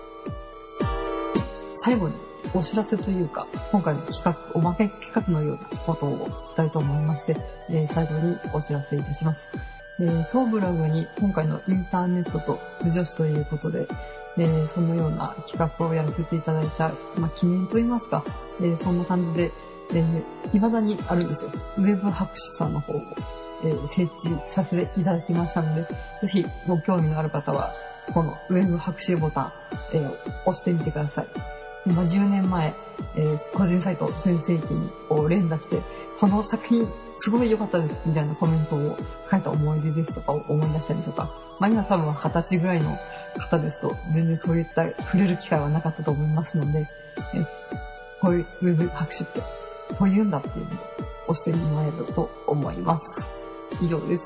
最後にお知らせというか、今回の企画、おまけ企画のようなことをしたいと思いまして、えー最後にお知らせいたします。えー当ブログに今回のインターネットと不女子ということで、えーそのような企画をやらせていただいた、まあ、記念といいますか、えーそんな感じで、えー未だにあるんですよ。ウェブ博士さんの方を、えー設置させていただきましたので、ぜひご興味のある方は、このウェブ博士ボタン、えー押してみてください。今10年前、えー個人サイト全盛期に連打して、この作品すごい良かったですみたいなコメントを書いた思い出ですとかを思い出したりとか、まあ今多分20歳ぐらいの方ですと全然そういった触れる機会はなかったと思いますので、えこういうウェブ拍手ってこういうんだっていうのを押してもらえると思います。以上です。